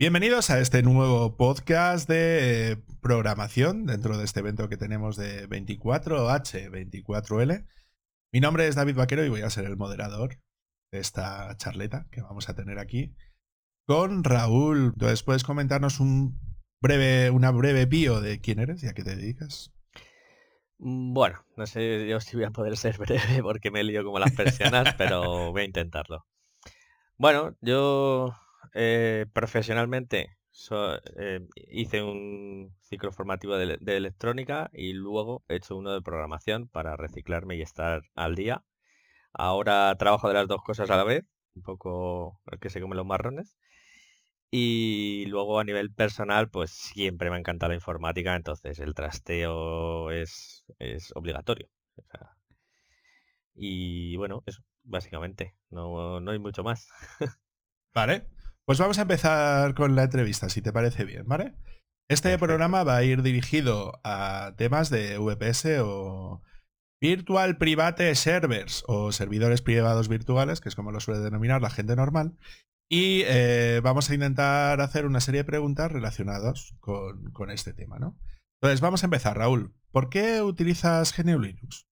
Bienvenidos a este nuevo podcast de eh, programación dentro de este evento que tenemos de 24H, 24L. Mi nombre es David Vaquero y voy a ser el moderador de esta charleta que vamos a tener aquí con Raúl. Entonces, ¿puedes comentarnos un breve, una breve bio de quién eres y a qué te dedicas? Mm, bueno, no sé yo si voy a poder ser breve porque me lío como las persianas, pero voy a intentarlo. Bueno, yo eh, profesionalmente eh, hice un ciclo formativo de, electrónica y luego he hecho uno de programación para reciclarme y estar al día. Ahora trabajo de las dos cosas a la vez, un poco que se come los marrones. Y luego a nivel personal, pues siempre me ha encantado la informática, entonces el trasteo es, es obligatorio. y bueno, eso, básicamente, no, no hay mucho más. Vale, pues vamos a empezar con la entrevista, si te parece bien, ¿vale? Este programa va a ir dirigido a temas de VPS o Virtual Private Servers o servidores privados virtuales, que es como lo suele denominar la gente normal. Y eh, vamos a intentar hacer una serie de preguntas relacionadas con, este tema, ¿no? Entonces, vamos a empezar, Raúl. ¿Por qué utilizas GNU Linux?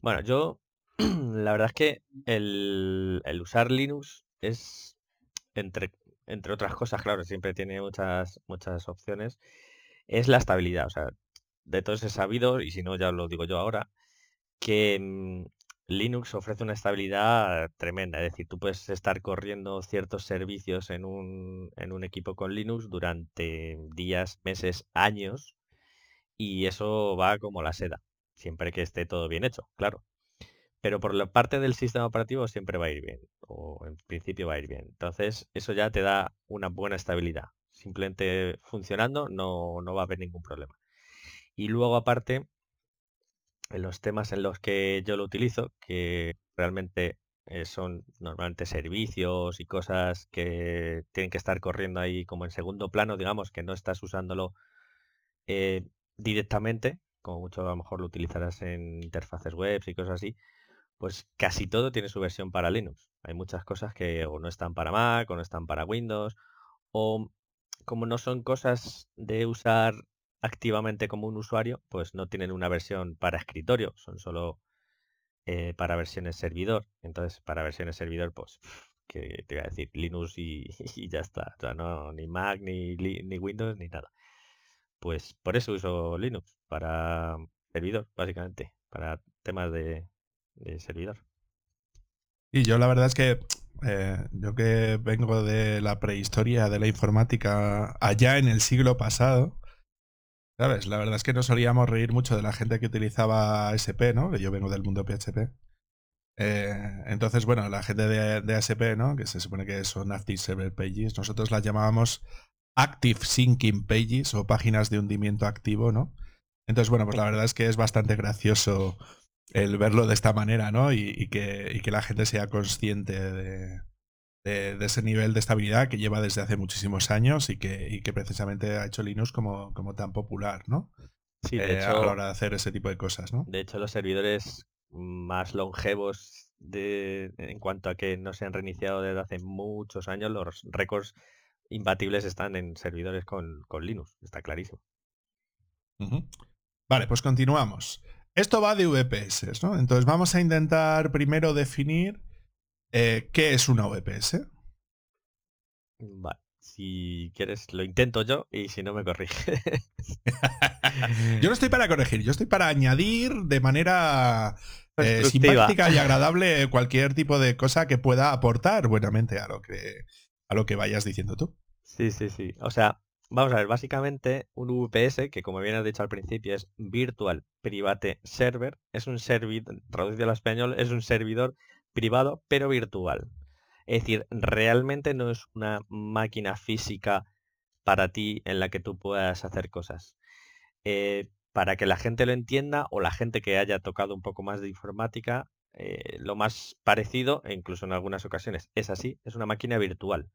Bueno, yo la verdad es que el, el usar Linux es entre, entre otras cosas, claro, siempre tiene muchas, muchas opciones, es la estabilidad. O sea, de todos he sabido, y si no ya lo digo yo ahora, que mm, Linux ofrece una estabilidad tremenda. Es decir, tú puedes estar corriendo ciertos servicios en un, en un equipo con Linux durante días, meses, años, y eso va como la seda, siempre que esté todo bien hecho, claro pero por la parte del sistema operativo siempre va a ir bien, o en principio va a ir bien. Entonces, eso ya te da una buena estabilidad. Simplemente funcionando no, no va a haber ningún problema. Y luego aparte, en los temas en los que yo lo utilizo, que realmente eh, son normalmente servicios y cosas que tienen que estar corriendo ahí como en segundo plano, digamos, que no estás usándolo eh, directamente, como mucho a lo mejor lo utilizarás en interfaces web y cosas así, pues casi todo tiene su versión para Linux. Hay muchas cosas que o no están para Mac o no están para Windows, o como no son cosas de usar activamente como un usuario, pues no tienen una versión para escritorio, son solo eh, para versiones servidor. Entonces, para versiones servidor, pues, que te voy a decir, Linux y, ya está. O sea, no, ni Mac, ni, ni Windows, ni nada. Pues por eso uso Linux, para servidor, básicamente, para temas de, servidor. Y yo la verdad es que eh, yo que vengo de la prehistoria de la informática allá en el siglo pasado, ¿sabes? La verdad es que nos solíamos reír mucho de la gente que utilizaba ASP, ¿no? Que yo vengo del mundo PHP. Eh, entonces, bueno, la gente de, de, ASP, ¿no? Que se supone que son Active Server Pages, nosotros las llamábamos Active Syncing Pages o páginas de hundimiento activo, ¿no? Entonces, bueno, pues la verdad es que es bastante gracioso el verlo de esta manera, ¿no? Y, que, que, la gente sea consciente de, ese nivel de estabilidad que lleva desde hace muchísimos años y que, que precisamente ha hecho Linux como, como tan popular, ¿no? Sí, de eh, hecho, a la hora de hacer ese tipo de cosas, ¿no? De hecho, los servidores más longevos de, en cuanto a que no se han reiniciado desde hace muchos años, los récords imbatibles están en servidores con, Linux, está clarísimo. Vale, pues continuamos. Esto va de VPS, ¿no? Entonces vamos a intentar primero definir eh, qué es una VPS. Vale, si quieres lo intento yo y si no me corrige. yo no estoy para corregir, yo estoy para añadir de manera eh, simpática y agradable cualquier tipo de cosa que pueda aportar buenamente a lo que a lo que vayas diciendo tú. Sí, sí, sí. O sea, Vamos a ver, básicamente un VPS, que como bien has dicho al principio es Virtual Private Server, es un servidor, traducido al español, es un servidor privado pero virtual. Es decir, realmente no es una máquina física para ti en la que tú puedas hacer cosas. Eh, para que la gente lo entienda o la gente que haya tocado un poco más de informática, eh, lo más parecido, e incluso en algunas ocasiones es así, es una máquina virtual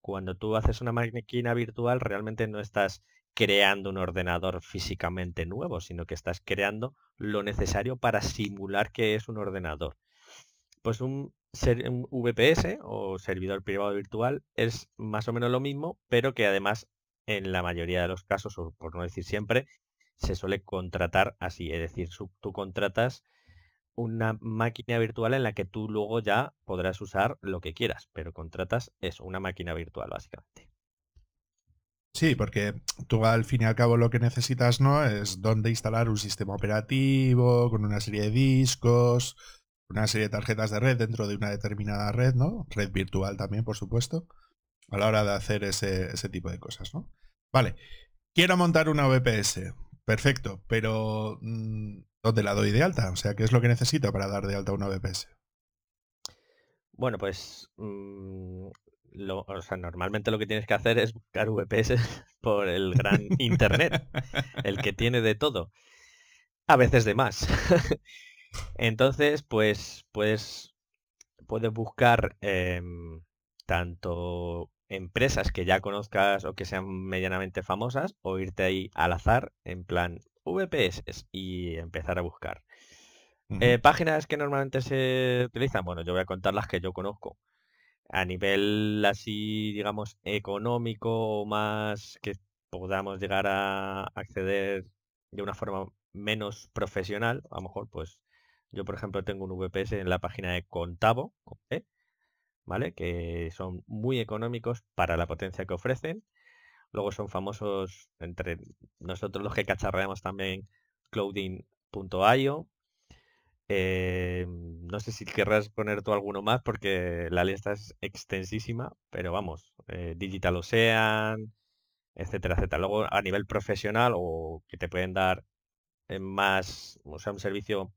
cuando tú haces una máquina virtual, realmente no estás creando un ordenador físicamente nuevo, sino que estás creando lo necesario para simular que es un ordenador. Pues un VPS o servidor privado virtual es más o menos lo mismo, pero que además en la mayoría de los casos, o por no decir siempre, se suele contratar así. Es decir, tú contratas una máquina virtual en la que tú luego ya podrás usar lo que quieras, pero contratas eso, una máquina virtual básicamente. Sí, porque tú al fin y al cabo lo que necesitas no es dónde instalar un sistema operativo con una serie de discos, una serie de tarjetas de red dentro de una determinada red, ¿no? Red virtual también, por supuesto, a la hora de hacer ese, tipo de cosas, ¿no? Vale, quiero montar una VPS. Perfecto, pero mm, ¿dónde la doy de alta? O sea, ¿qué es lo que necesito para dar de alta una VPS? Bueno, pues mm, o sea, normalmente lo que tienes que hacer es buscar VPS por el gran internet, el que tiene de todo, a veces de más. Entonces, pues, pues puedes buscar em, tanto empresas que ya conozcas o que sean medianamente famosas o irte ahí al azar en plan VPS y empezar a buscar. Eh, páginas que normalmente se utilizan, bueno, yo voy a contar las que yo conozco a nivel así, digamos, económico o más que podamos llegar a acceder de una forma menos profesional, a lo mejor pues yo por ejemplo tengo un VPS en la página de Contavo, ¿vale? Que son muy económicos para la potencia que ofrecen. Luego son famosos entre nosotros los que cacharreamos también clouding.io, eh, no sé si querrás poner tú alguno más porque la lista es extensísima, pero vamos, eh, Digital Ocean, etcétera, etcétera. Luego a nivel profesional o que te pueden dar eh, más, o sea, un servicio,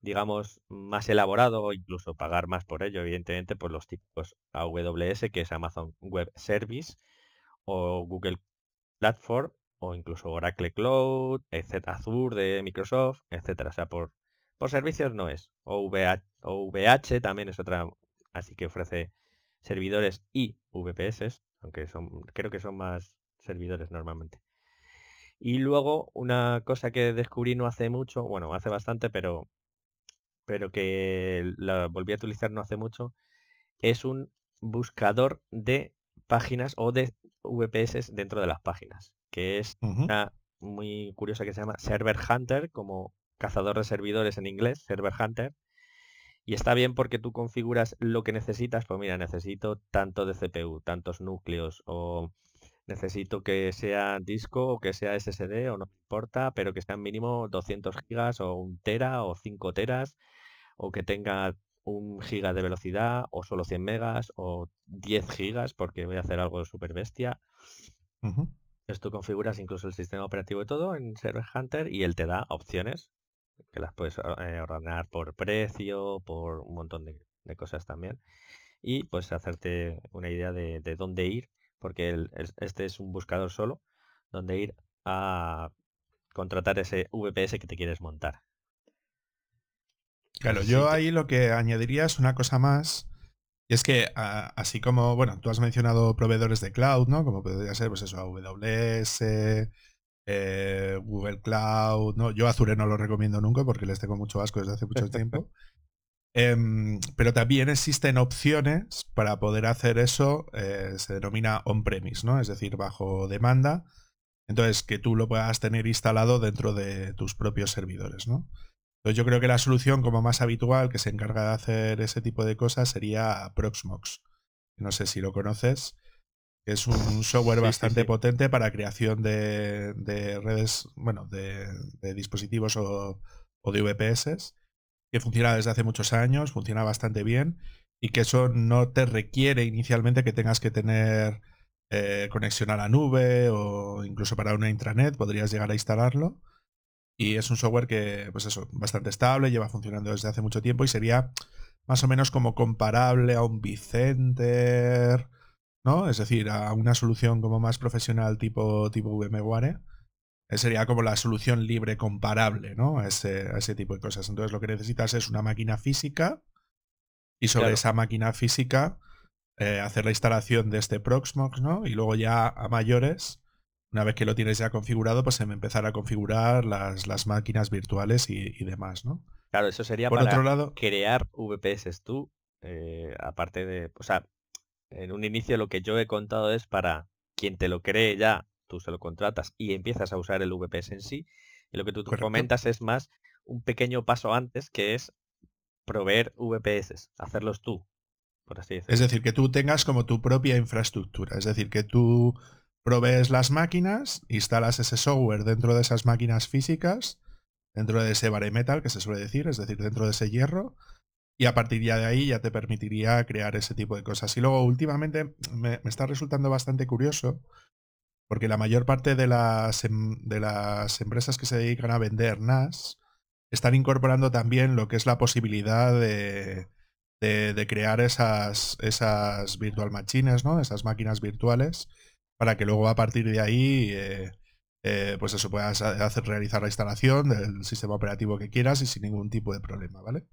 digamos, más elaborado o incluso pagar más por ello, evidentemente, pues los tipos AWS, que es Amazon Web Service, o Google Platform, o incluso Oracle Cloud, etcétera, Azure de Microsoft, etcétera. O sea, por por servicios no es. OVH, también es otra, así que ofrece servidores y VPS, aunque son, creo que son más servidores normalmente. Y luego una cosa que descubrí no hace mucho, bueno, hace bastante, pero, pero que la volví a utilizar no hace mucho, es un buscador de páginas o de VPS dentro de las páginas, que es una muy curiosa que se llama Server Hunter, como cazador de servidores en inglés, Server Hunter. Y está bien porque tú configuras lo que necesitas. Pues mira, necesito tanto de CPU, tantos núcleos, o necesito que sea disco o que sea SSD, o no importa, pero que sean mínimo 200 gigas o un tera o 5 teras, o que tenga un giga de velocidad, o solo 100 megas, o 10 gigas, porque voy a hacer algo súper bestia. Tú configuras incluso el sistema operativo y todo en Server Hunter y él te da opciones que las puedes eh, ordenar por precio, por un montón de, cosas también. Y pues hacerte una idea de, dónde ir, porque este es un buscador solo, donde ir a contratar ese VPS que te quieres montar. Claro, yo ahí lo que añadiría es una cosa más. Y es que así como, bueno, tú has mencionado proveedores de cloud, ¿no? Como podría ser, pues eso, AWS, eh, Google Cloud, ¿no? Yo Azure no lo recomiendo nunca porque les tengo mucho asco desde hace mucho tiempo. Em, pero también existen opciones para poder hacer eso, eh, se denomina on-premise, ¿no? Es decir, bajo demanda. Entonces, que tú lo puedas tener instalado dentro de tus propios servidores, ¿no? Entonces, yo creo que la solución como más habitual que se encarga de hacer ese tipo de cosas sería Proxmox. No sé si lo conoces es un software bastante potente para creación de, redes, bueno, de, dispositivos o, de VPS, que funciona desde hace muchos años, funciona bastante bien y que eso no te requiere inicialmente que tengas que tener eh, conexión a la nube o incluso para una intranet podrías llegar a instalarlo. Y es un software que, pues eso, bastante estable, lleva funcionando desde hace mucho tiempo y sería más o menos como comparable a un Vicenter ¿no? Es decir, a una solución como más profesional tipo, tipo VMware, eh, sería como la solución libre comparable, ¿no? A ese, tipo de cosas. Entonces lo que necesitas es una máquina física y sobre esa máquina física eh, hacer la instalación de este Proxmox, ¿no? Y luego ya a mayores, una vez que lo tienes ya configurado, pues empezar a configurar las, las máquinas virtuales y, demás, ¿no? Claro, eso sería para otro lado, crear VPS tú eh, aparte de, o sea, en un inicio lo que yo he contado es para quien te lo cree ya, tú se lo contratas y empiezas a usar el VPS en sí. Y lo que tú, comentas es más un pequeño paso antes, que es proveer VPS, hacerlos tú, por así decirlo. Es decir, que tú tengas como tu propia infraestructura. Es decir, que tú provees las máquinas, instalas ese software dentro de esas máquinas físicas, dentro de ese bare metal que se suele decir, es decir, dentro de ese hierro, y a partir de ahí ya te permitiría crear ese tipo de cosas. Y luego últimamente me, está resultando bastante curioso porque la mayor parte de las, em, de las empresas que se dedican a vender NAS están incorporando también lo que es la posibilidad de, de, crear esas, esas virtual machines, ¿no? esas máquinas virtuales, para que luego a partir de ahí eh, eh, pues eso puedas hacer realizar la instalación del sistema operativo que quieras y sin ningún tipo de problema, ¿vale?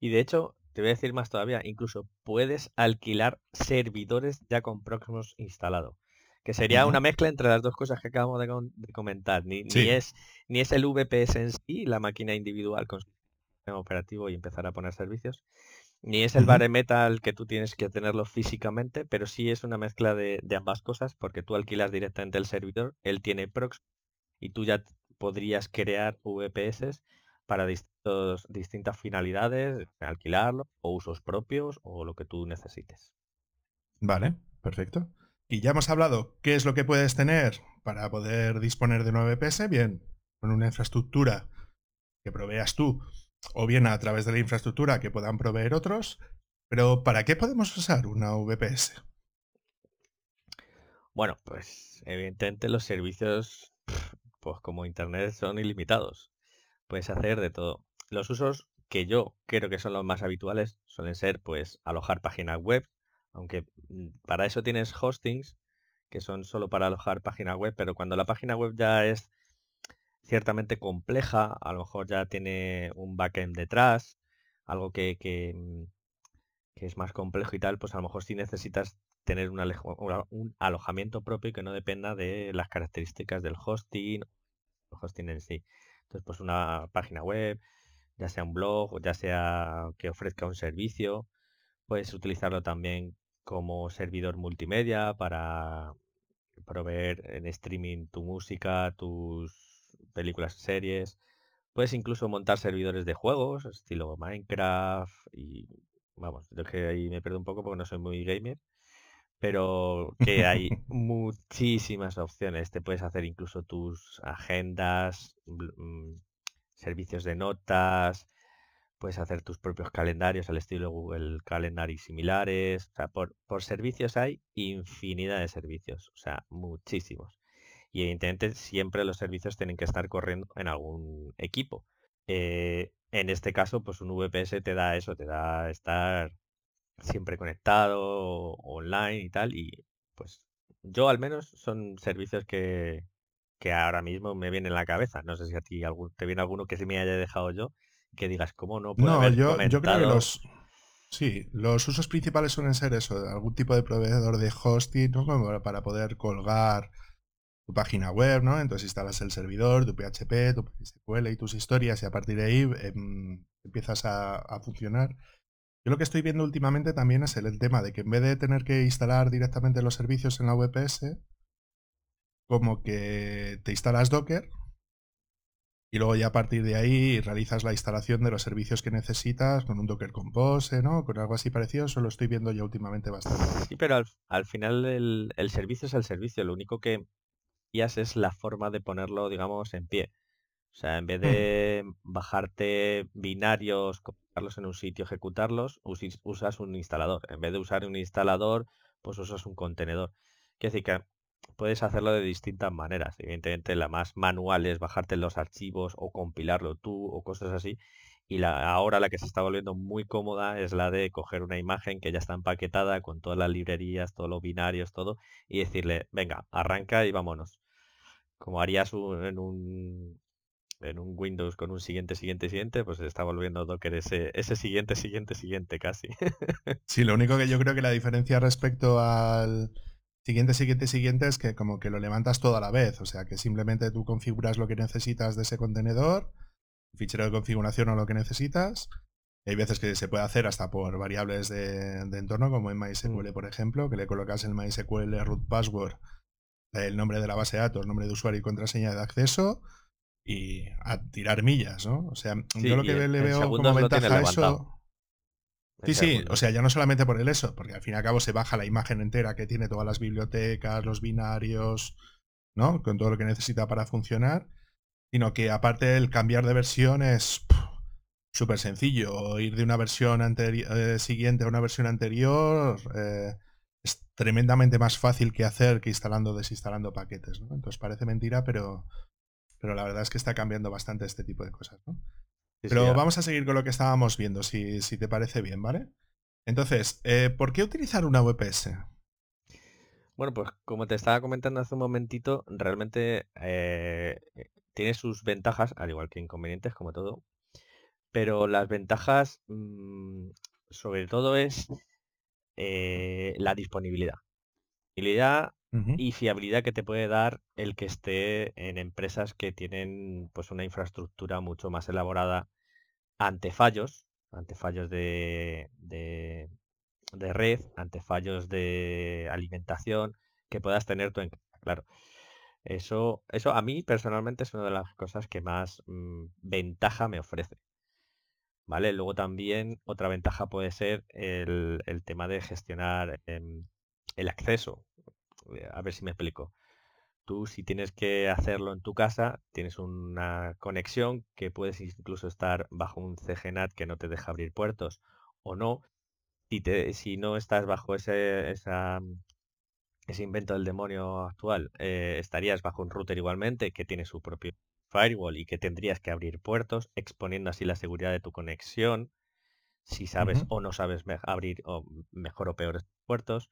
Y de hecho, te voy a decir más todavía, incluso puedes alquilar servidores ya con Proxmox instalado. Que sería una mezcla entre las dos cosas que acabamos de, comentar. Ni, es, ni es el VPS en sí, la máquina individual con sistema operativo y empezar a poner servicios, ni es el bare metal que tú tienes que tenerlo físicamente, pero sí es una mezcla de, de ambas cosas porque tú alquilas directamente el servidor, él tiene Prox y tú ya podrías crear VPS para distintas finalidades, alquilarlo o usos propios o lo que tú necesites. Vale, perfecto. Y ya hemos hablado qué es lo que puedes tener para poder disponer de 9PS, bien, con una infraestructura que proveas tú o bien a través de la infraestructura que puedan proveer otros, pero ¿para qué podemos usar una VPS? Bueno, pues evidentemente los servicios, pues como Internet, son ilimitados puedes hacer de todo. Los usos que yo creo que son los más habituales suelen ser pues alojar páginas web, aunque mm, para eso tienes hostings que son solo para alojar páginas web, pero cuando la página web ya es ciertamente compleja, a lo mejor ya tiene un backend detrás, algo que, que, mm, es más complejo y tal, pues a lo mejor sí necesitas tener un, alojamiento propio que no dependa de las características del hosting, el hosting en sí. Entonces, pues una página web, ya sea un blog, ya sea que ofrezca un servicio, puedes utilizarlo también como servidor multimedia para proveer en streaming tu música, tus películas, series. Puedes incluso montar servidores de juegos, estilo Minecraft y vamos, yo que ahí me pierdo un poco porque no soy muy gamer, pero que hay muchísimas opciones. Te puedes hacer incluso tus agendas, mm, servicios de notas, puedes hacer tus propios calendarios al estilo Google Calendar y similares. O sea, por, servicios hay infinidad de servicios, o sea, muchísimos. Y evidentemente siempre los servicios tienen que estar corriendo en algún equipo. Eh, en este caso, pues un VPS te da eso, te da estar siempre conectado, online y tal. Y pues yo al menos son servicios que, que ahora mismo me vienen en la cabeza. No sé si a ti algún, te viene alguno que se me haya dejado yo, que digas, ¿cómo no puedo No, yo, yo creo que los... Sí, los usos principales suelen ser eso, algún tipo de proveedor de hosting, ¿no? para poder colgar tu página web, ¿no? Entonces instalas el servidor, tu PHP, tu SQL y tus historias y a partir de ahí em, empiezas a, a funcionar. Yo lo que estoy viendo últimamente también es el, tema de que en vez de tener que instalar directamente los servicios en la VPS, como que te instalas Docker y luego ya a partir de ahí realizas la instalación de los servicios que necesitas con un Docker Compose, ¿no? Con algo así parecido, eso lo estoy viendo ya últimamente bastante. Sí, pero al, final el, el, servicio es el servicio, lo único que es la forma de ponerlo, digamos, en pie. O sea, en vez mm. de bajarte binarios, colocarlos en un sitio, ejecutarlos, usas un instalador. En vez de usar un instalador, pues usas un contenedor. Quiere decir que puedes hacerlo de distintas maneras. Evidentemente, la más manual es bajarte los archivos o compilarlo tú o cosas así. Y la, ahora la que se está volviendo muy cómoda es la de coger una imagen que ya está empaquetada con todas las librerías, todos los binarios, todo, y decirle, venga, arranca y vámonos. Como harías en un en un Windows con un siguiente, siguiente, siguiente, pues se está volviendo Docker ese, ese siguiente, siguiente, siguiente casi. sí, lo único que yo creo que la diferencia respecto al siguiente, siguiente, siguiente es que como que lo levantas todo a la vez, o sea que simplemente tú configuras lo que necesitas de ese contenedor, fichero de configuración o lo que necesitas, Hay veces que se puede hacer hasta por variables de, entorno, como en MySQL, mm. por ejemplo, que le colocas en MySQL root password el nombre de la base de datos, nombre de usuario y contraseña de acceso y a tirar millas, ¿no? O sea, yo lo que le veo como ventaja a eso... Sí, sí, o sea, ya no solamente por el eso, porque al fin y al cabo se baja la imagen entera que tiene todas las bibliotecas, los binarios, ¿no? Con todo lo que necesita para funcionar, sino que aparte el cambiar de versión es súper sencillo. Ir de una versión eh, siguiente a una versión anterior eh, es tremendamente más fácil que hacer que instalando o desinstalando paquetes, ¿no? Entonces parece mentira, pero, pero la verdad es que está cambiando bastante este tipo de cosas, ¿no? Pero vamos a seguir con lo que estábamos viendo, si, si te parece bien, ¿vale? Entonces, eh, ¿por qué utilizar una VPS? Bueno, pues como te estaba comentando hace un momentito, realmente eh, tiene sus ventajas, al igual que inconvenientes, como todo. Pero las ventajas, mm, sobre todo, es eh, la disponibilidad. Disponibilidad y fiabilidad que te puede dar el que esté en empresas que tienen pues una infraestructura mucho más elaborada ante fallos, ante fallos de, de, red, ante fallos de alimentación que puedas tener tú en claro. Eso, eso a mí personalmente es una de las cosas que más mm, ventaja me ofrece. ¿Vale? Luego también otra ventaja puede ser el, el tema de gestionar em, el acceso. Eh, a ver si me explico. Tú si tienes que hacerlo en tu casa, tienes una conexión que puedes incluso estar bajo un CGNAT que no te deja abrir puertos o no. Si, te, si no estás bajo ese, esa, ese invento del demonio actual, eh, estarías bajo un router igualmente que tiene su propio firewall y que tendrías que abrir puertos, exponiendo así la seguridad de tu conexión, si sabes o no sabes abrir o mejor o peores puertos.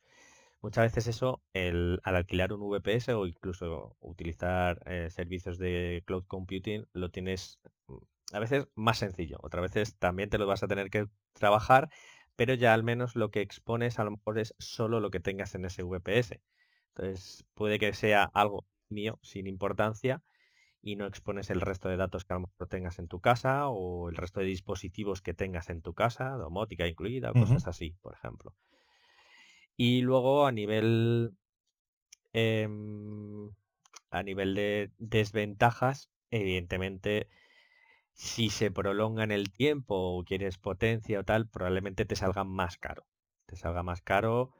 Muchas veces eso, el, al alquilar un VPS o incluso utilizar eh, servicios de cloud computing, lo tienes mm, a veces más sencillo. Otras veces también te lo vas a tener que trabajar, pero ya al menos lo que expones a lo mejor es solo lo que tengas en ese VPS. Entonces puede que sea algo mío sin importancia y no expones el resto de datos que a lo mejor tengas en tu casa o el resto de dispositivos que tengas en tu casa, domótica incluida, cosas así, por ejemplo. Y luego a nivel em, a nivel de desventajas, evidentemente, si se prolonga en el tiempo o quieres potencia o tal, probablemente te salga más caro. Te salga más caro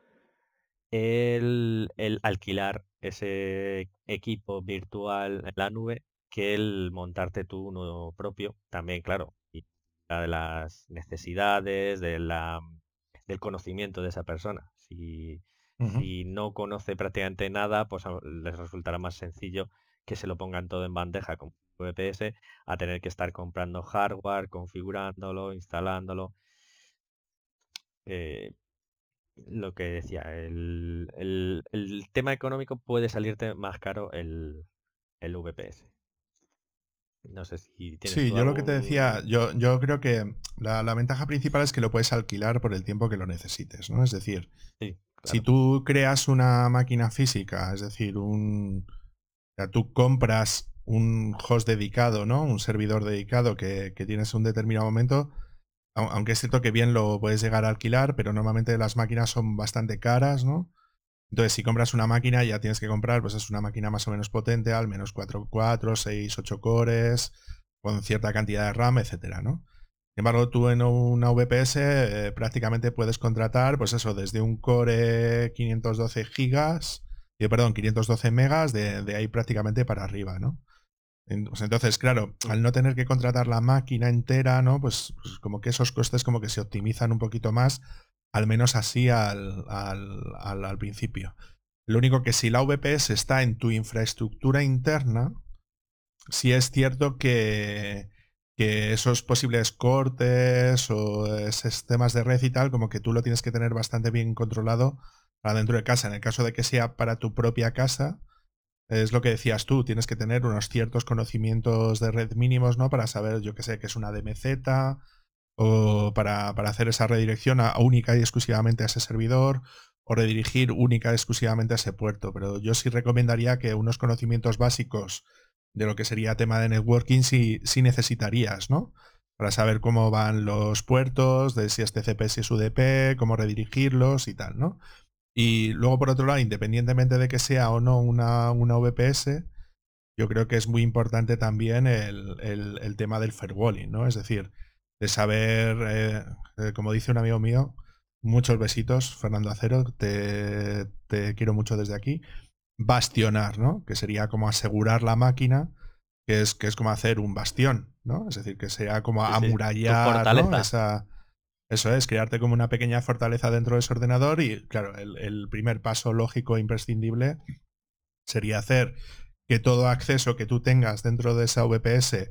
el, el alquilar ese equipo virtual en la nube que el montarte tú uno propio. También, claro, y de las necesidades, de la, del conocimiento de esa persona. Si, no conoce prácticamente nada, pues les resultará más sencillo que se lo pongan todo en bandeja con VPS a tener que estar comprando hardware, configurándolo, instalándolo. Eh, lo que decía, el, tema económico puede salirte más caro el, el VPS. No sé si tienes Sí, yo lo que te decía, yo, yo creo que la, ventaja principal es que lo puedes alquilar por el tiempo que lo necesites, ¿no? Es decir, si tú creas una máquina física, es decir, un. Tú compras un host dedicado, ¿no? Un servidor dedicado que, que tienes un determinado momento. Aunque es cierto que bien lo puedes llegar a alquilar, pero normalmente las máquinas son bastante caras, ¿no? Entonces, si compras una máquina, ya tienes que comprar, pues es una máquina más o menos potente, al menos 4, 4 6, 8 cores, con cierta cantidad de RAM, etcétera, ¿no? Sin embargo, tú en una VPS eh, prácticamente puedes contratar, pues eso, desde un core 512 gigas, perdón, 512 megas, de, ahí prácticamente para arriba, ¿no? Pues entonces, claro, al no tener que contratar la máquina entera, ¿no? Pues, pues, como que esos costes como que se optimizan un poquito más al menos así al, al, principio. Lo único que si la VPS está en tu infraestructura interna, sí es cierto que, que esos posibles cortes o sistemas de red y tal, como que tú lo tienes que tener bastante bien controlado para dentro de casa. En el caso de que sea para tu propia casa, es lo que decías tú, tienes que tener unos ciertos conocimientos de red mínimos, ¿no? Para saber, yo que sé, que es una DMZ, o para, hacer esa redirección a, única y exclusivamente a ese servidor o redirigir única y exclusivamente a ese puerto. Pero yo sí recomendaría que unos conocimientos básicos de lo que sería tema de networking sí, sí necesitarías, ¿no? para saber cómo van los puertos, de si es TCP, si es UDP, cómo redirigirlos y tal, ¿no? Y luego, por otro lado, independientemente de que sea o no una, una VPS, yo creo que es muy importante también el, tema del firewalling, ¿no? Es decir, de saber, eh, eh, como dice un amigo mío, muchos besitos, Fernando Acero, te, te, quiero mucho desde aquí, bastionar, ¿no? Que sería como asegurar la máquina, que es, que es como hacer un bastión, ¿no? Es decir, que sería como amurallar Esa, eso es, crearte como una pequeña fortaleza dentro de ese ordenador y, claro, el, primer paso lógico e imprescindible sería hacer que todo acceso que tú tengas dentro de esa VPS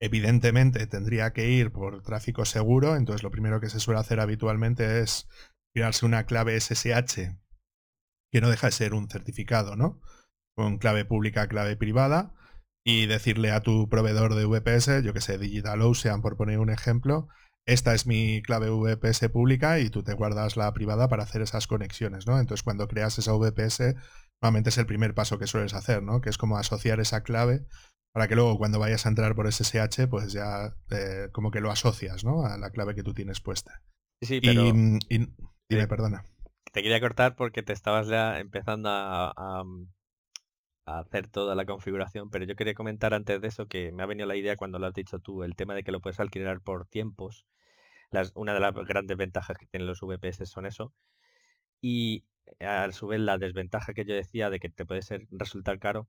evidentemente tendría que ir por tráfico seguro, entonces lo primero que se suele hacer habitualmente es crearse una clave SSH que no deja de ser un certificado, ¿no? Con clave pública, clave privada y decirle a tu proveedor de VPS, yo que sé, DigitalOcean por poner un ejemplo, esta es mi clave VPS pública y tú te guardas la privada para hacer esas conexiones, ¿no? Entonces cuando creas esa VPS, normalmente es el primer paso que sueles hacer, ¿no? Que es como asociar esa clave para que luego cuando vayas a entrar por SSH, pues ya eh, como que lo asocias, ¿no? A la clave que tú tienes puesta. Sí, pero... Y, dime, perdona. Te quería cortar porque te estabas ya empezando a, a hacer toda la configuración, pero yo quería comentar antes de eso que me ha venido la idea cuando lo has dicho tú, el tema de que lo puedes alquilar por tiempos. Las, una de las grandes ventajas que tienen los VPS son eso. Y a su vez la desventaja que yo decía de que te puede ser, resultar caro,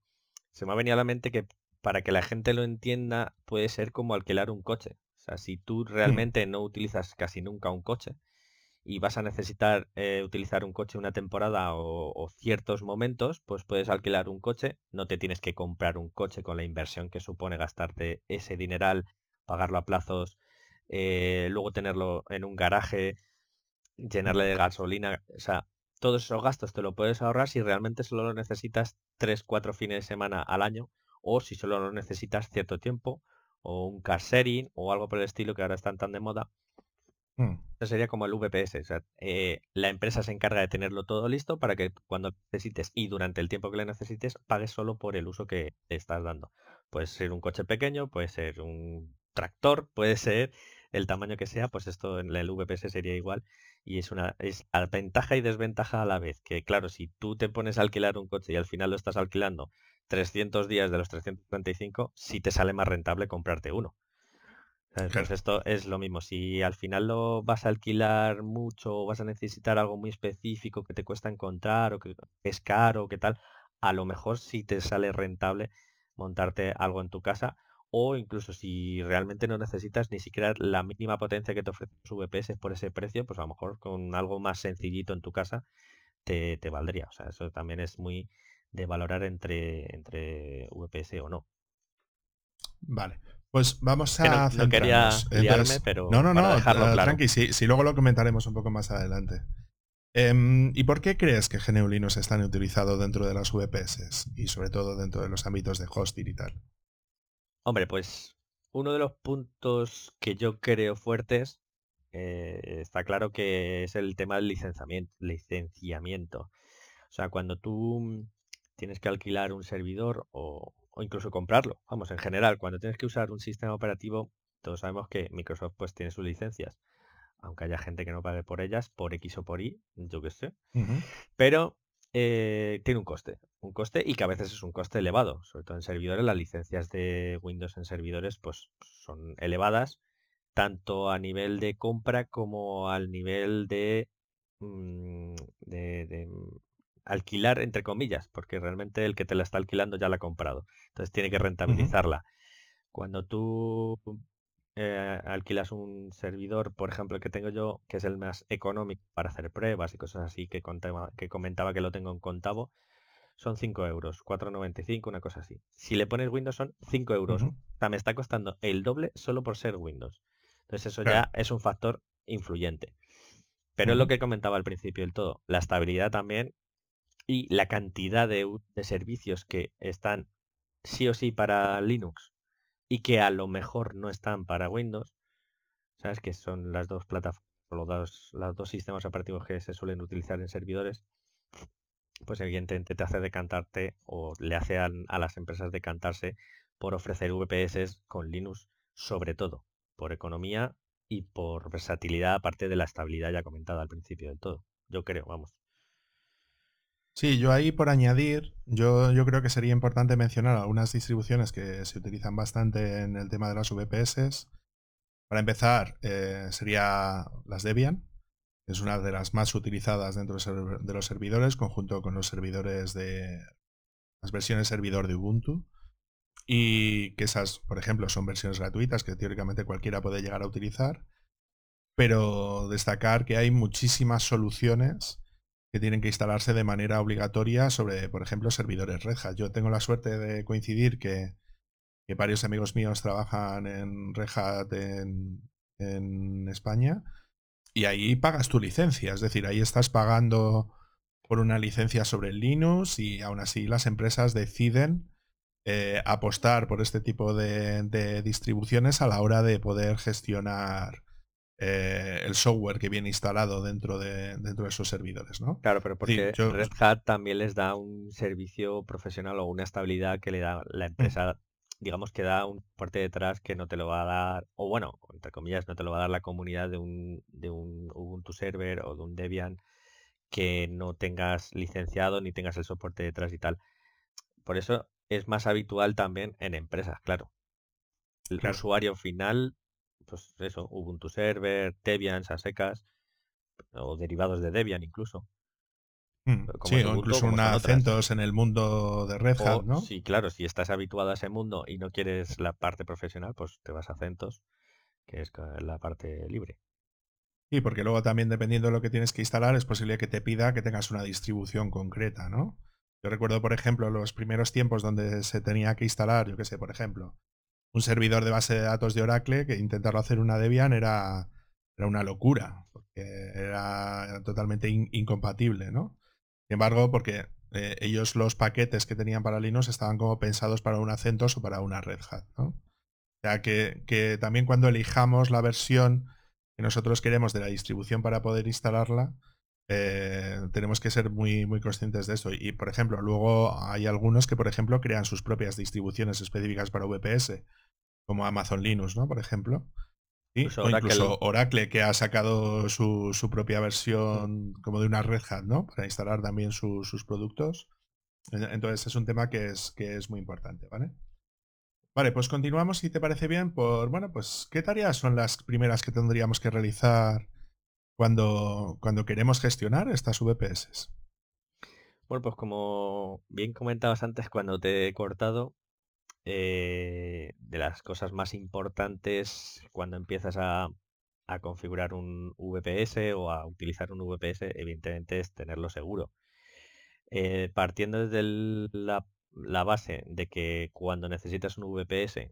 se me ha venido a la mente que para que la gente lo entienda puede ser como alquilar un coche. O sea, si tú realmente no utilizas casi nunca un coche, y vas a necesitar eh, utilizar un coche una temporada o, ciertos momentos, pues puedes alquilar un coche, no te tienes que comprar un coche con la inversión que supone gastarte ese dineral, pagarlo a plazos, eh, luego tenerlo en un garaje, llenarle de gasolina, o sea, todos esos gastos te lo puedes ahorrar si realmente solo lo necesitas 3, 4 fines de semana al año o si solo lo necesitas cierto tiempo o un car sharing o algo por el estilo que ahora están tan de moda Mm. Eso sería como el VPS. Eh, la empresa se encarga de tenerlo todo listo para que cuando necesites y durante el tiempo que le necesites pagues solo por el uso que te estás dando. Puede ser un coche pequeño, puede ser un tractor, puede ser el tamaño que sea, pues esto en el VPS sería igual. Y es una es ventaja y desventaja a la vez. Que claro, si tú te pones a alquilar un coche y al final lo estás alquilando 300 días de los 335, sí te sale más rentable comprarte uno. Entonces esto es lo mismo. Si al final lo vas a alquilar mucho o vas a necesitar algo muy específico que te cuesta encontrar o que es caro o qué tal, a lo mejor sí te sale rentable montarte algo en tu casa o incluso si realmente no necesitas ni siquiera la mínima potencia que te ofrece su VPS por ese precio, pues a lo mejor con algo más sencillito en tu casa te, te valdría. O sea, eso también es muy de valorar entre, entre VPS o no. Vale. Pues vamos a no, quería liarme, pero no, no, no, dejarlo claro. tranqui, si luego lo comentaremos un poco más adelante. Em, ¿Y por qué crees que GNU Linux está utilizado dentro de las VPS y sobre todo dentro de los ámbitos de hosting y tal? Hombre, pues uno de los puntos que yo creo fuertes eh, está claro que es el tema del licenciamiento, licenciamiento. O sea, cuando tú tienes que alquilar un servidor o, o incluso comprarlo. Vamos, en general, cuando tienes que usar un sistema operativo, todos sabemos que Microsoft pues tiene sus licencias, aunque haya gente que no pague por ellas, por X o por Y, yo qué sé. Pero eh, tiene un coste, un coste y que a veces es un coste elevado, sobre todo en servidores. Las licencias de Windows en servidores pues son elevadas, tanto a nivel de compra como al nivel de, mm, de alquilar, entre comillas, porque realmente el que te la está alquilando ya la ha comprado. Entonces tiene que rentabilizarla. Cuando tú eh, alquilas un servidor, por ejemplo, el que tengo yo, que es el más económico para hacer pruebas y cosas así, que, contaba, que comentaba que lo tengo en contavo, son 5 euros, 4,95, una cosa así. Si le pones Windows son 5 euros. O sea, me está costando el doble solo por ser Windows. Entonces eso ya es un factor influyente. Pero es lo que comentaba al principio del todo. La estabilidad también y la cantidad de, servicios que están sí o sí para Linux y que a lo mejor no están para Windows, ¿sabes? Que son las dos plataformas, los dos, los dos sistemas operativos que se suelen utilizar en servidores, pues evidentemente te hace decantarte o le hace a, las empresas decantarse por ofrecer VPS con Linux sobre todo. por economía y por versatilidad, aparte de la estabilidad ya comentada al principio del todo. Yo creo, vamos. Sí, yo ahí por añadir, yo, yo creo que sería importante mencionar algunas distribuciones que se utilizan bastante en el tema de las VPS. Para empezar, eh, sería las Debian, que es una de las más utilizadas dentro de los servidores, conjunto con los servidores de las versiones servidor de Ubuntu. Y que esas, por ejemplo, son versiones gratuitas que teóricamente cualquiera puede llegar a utilizar. Pero destacar que hay muchísimas soluciones que tienen que instalarse de manera obligatoria sobre, por ejemplo, servidores Red Hat. Yo tengo la suerte de coincidir que, varios amigos míos trabajan en Red Hat en, España y ahí pagas tu licencia, es decir, ahí estás pagando por una licencia sobre Linux y aún así las empresas deciden eh, apostar por este tipo de, distribuciones a la hora de poder gestionar eh, el software que viene instalado dentro de, dentro de esos servidores, ¿no? Claro, pero porque Red Hat también les da un servicio profesional o una estabilidad que le da la mm. empresa, digamos que da un parte detrás que no te lo va a dar, o bueno, entre comillas, no te lo va a dar la comunidad de un, de un Ubuntu server o de un Debian que no tengas licenciado ni tengas el soporte detrás y tal. Por eso es más habitual también en empresas, claro. El usuario final pues eso, Ubuntu Server, Debian, Sasecas, o derivados de Debian incluso. Mm, sí, o incluso un acentos en el mundo de Red Hat, ¿no? Sí, claro, si estás habituado a ese mundo y no quieres la parte profesional, pues te vas a Acentos, que es la parte libre. Sí, porque luego también dependiendo de lo que tienes que instalar, es posible que te pida que tengas una distribución concreta, ¿no? Yo recuerdo, por ejemplo, los primeros tiempos donde se tenía que instalar, yo qué sé, por ejemplo, un servidor de base de datos de Oracle que intentarlo hacer una Debian era, era una locura, porque era totalmente incompatible, ¿no? Sin embargo, porque eh, ellos los paquetes que tenían para Linux estaban como pensados para un acentos o para una Red Hat, ¿no? O sea, que, que también cuando elijamos la versión que nosotros queremos de la distribución para poder instalarla, eh, tenemos que ser muy, muy conscientes de eso. Y, por ejemplo, luego hay algunos que, por ejemplo, crean sus propias distribuciones específicas para VPS como Amazon Linux, ¿no? Por ejemplo. Pues o incluso Oracle, que ha sacado su, propia versión como de una Red Hat, ¿no? Para instalar también sus productos. Entonces es un tema que es, que es muy importante, ¿vale? Vale, pues continuamos, si te parece bien, por, bueno, pues, ¿qué tareas son las primeras que tendríamos que realizar cuando, cuando queremos gestionar estas VPS? Bueno, pues como bien comentabas antes cuando te he cortado, eh, de las cosas más importantes cuando empiezas a, configurar un VPS o a utilizar un VPS, evidentemente es tenerlo seguro. Eh, partiendo desde la, base de que cuando necesitas un VPS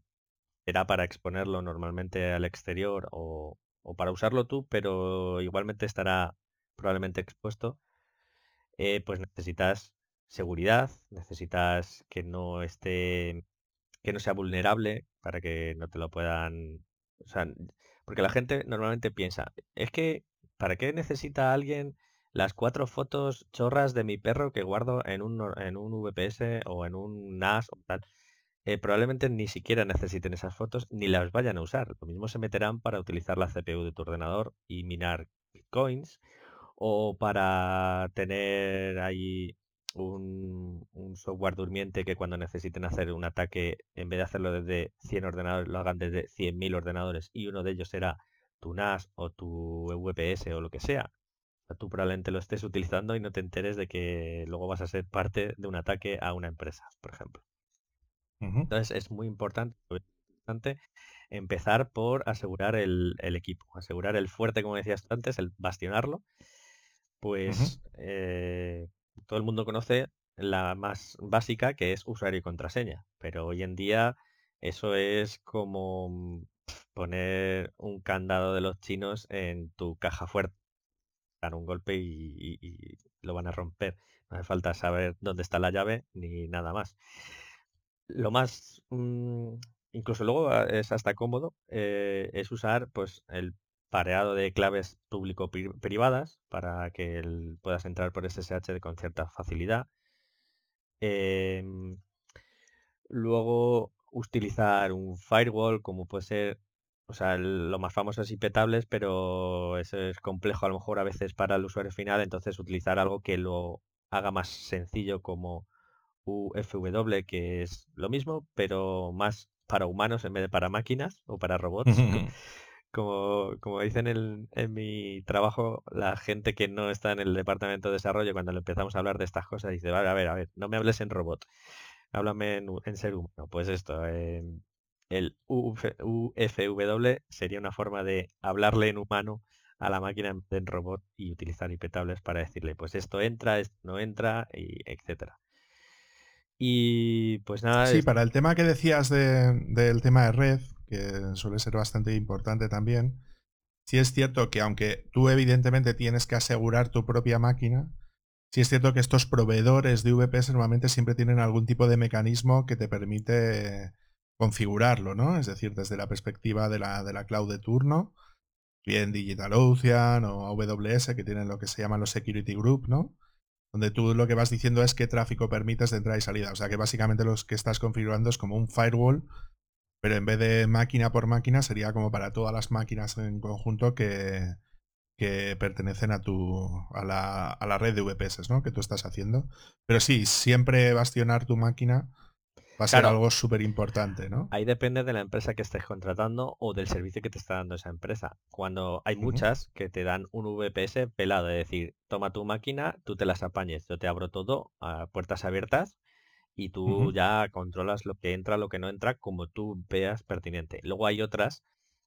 será para exponerlo normalmente al exterior o, para usarlo tú, pero igualmente estará probablemente expuesto, eh, pues necesitas seguridad, necesitas que no esté que no sea vulnerable para que no te lo puedan... O sea, porque la gente normalmente piensa, es que, ¿para qué necesita alguien las cuatro fotos chorras de mi perro que guardo en un, en un VPS o en un NAS o tal? Eh, probablemente ni siquiera necesiten esas fotos ni las vayan a usar. Lo mismo se meterán para utilizar la CPU de tu ordenador y minar coins o para tener ahí un, software durmiente que cuando necesiten hacer un ataque, en vez de hacerlo desde 100 ordenadores, lo hagan desde 100.000 ordenadores y uno de ellos será tu NAS o tu VPS o lo que sea. tú probablemente lo estés utilizando y no te enteres de que luego vas a ser parte de un ataque a una empresa, por ejemplo. Entonces es muy importante, empezar por asegurar el, equipo, asegurar el fuerte, como decías antes, el bastionarlo. Pues todo el mundo conoce la más básica que es usuario y contraseña, pero hoy en día eso es como mm, poner un candado de los chinos en tu caja fuerte, dar un golpe y, lo van a romper. No hace falta saber dónde está la llave ni nada más. Lo más, mm, incluso luego ah, es hasta cómodo, eh, es usar pues el pareado de claves público-privadas para que puedas entrar por SSH con cierta facilidad. Em, luego utilizar un firewall como puede ser, o sea, lo más famoso es impetables, pero eso es complejo a lo mejor a veces para el usuario final, entonces utilizar algo que lo haga más sencillo como UFW, que es lo mismo, pero más para humanos en vez de para máquinas o para robots. como, como dicen en, en mi trabajo, la gente que no está en el departamento de desarrollo, cuando le empezamos a hablar de estas cosas, dice, vale, a ver, a ver, no me hables en robot, háblame en, ser humano. Pues esto, el UFW sería una forma de hablarle en humano a la máquina en robot y utilizar impetables para decirle, pues esto entra, esto no entra, y etcétera. Y pues nada. Sí, para el tema que decías del tema de red, que suele ser bastante importante también, sí es cierto que aunque tú evidentemente tienes que asegurar tu propia máquina, sí es cierto que estos proveedores de VPS normalmente siempre tienen algún tipo de mecanismo que te permite configurarlo, ¿no? Es decir, desde la perspectiva de la, de la cloud de turno, bien DigitalOcean o AWS, que tienen lo que se llaman los Security Group, ¿no? Donde tú lo que vas diciendo es qué tráfico permites de entrada y salida. O sea que básicamente lo que estás configurando es como un firewall, pero en vez de máquina por máquina sería como para todas las máquinas en conjunto que, que pertenecen a tu a la, a la red de VPS, ¿no? Que tú estás haciendo. Pero sí, siempre bastionar tu máquina Va a ser algo súper importante, ¿no? Ahí depende de la empresa que estés contratando o del servicio que te está dando esa empresa. Cuando hay muchas que te dan un VPS pelado, es decir, toma tu máquina, tú te las apañes, yo te abro todo a puertas abiertas y tú ya controlas lo que entra, lo que no entra, como tú veas pertinente. Luego hay otras,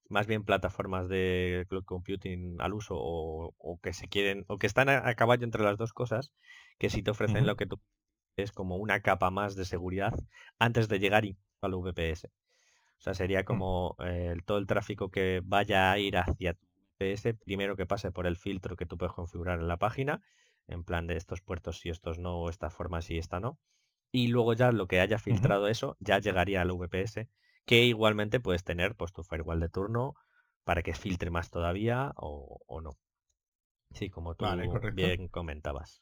más bien plataformas de cloud computing al uso o, que se quieren, o que están a, caballo entre las dos cosas, que sí te ofrecen lo que tú es como una capa más de seguridad antes de llegar al VPS. O sea, sería mm. como eh, todo el tráfico que vaya a ir hacia tu VPS, primero que pase por el filtro que tú puedes configurar en la página, en plan de estos puertos si estos no, o esta forma si esta no. Y luego ya lo que haya filtrado eso ya llegaría al VPS, que igualmente puedes tener pues tu firewall de turno para que filtre más todavía o, no. Sí, como tú bien comentabas.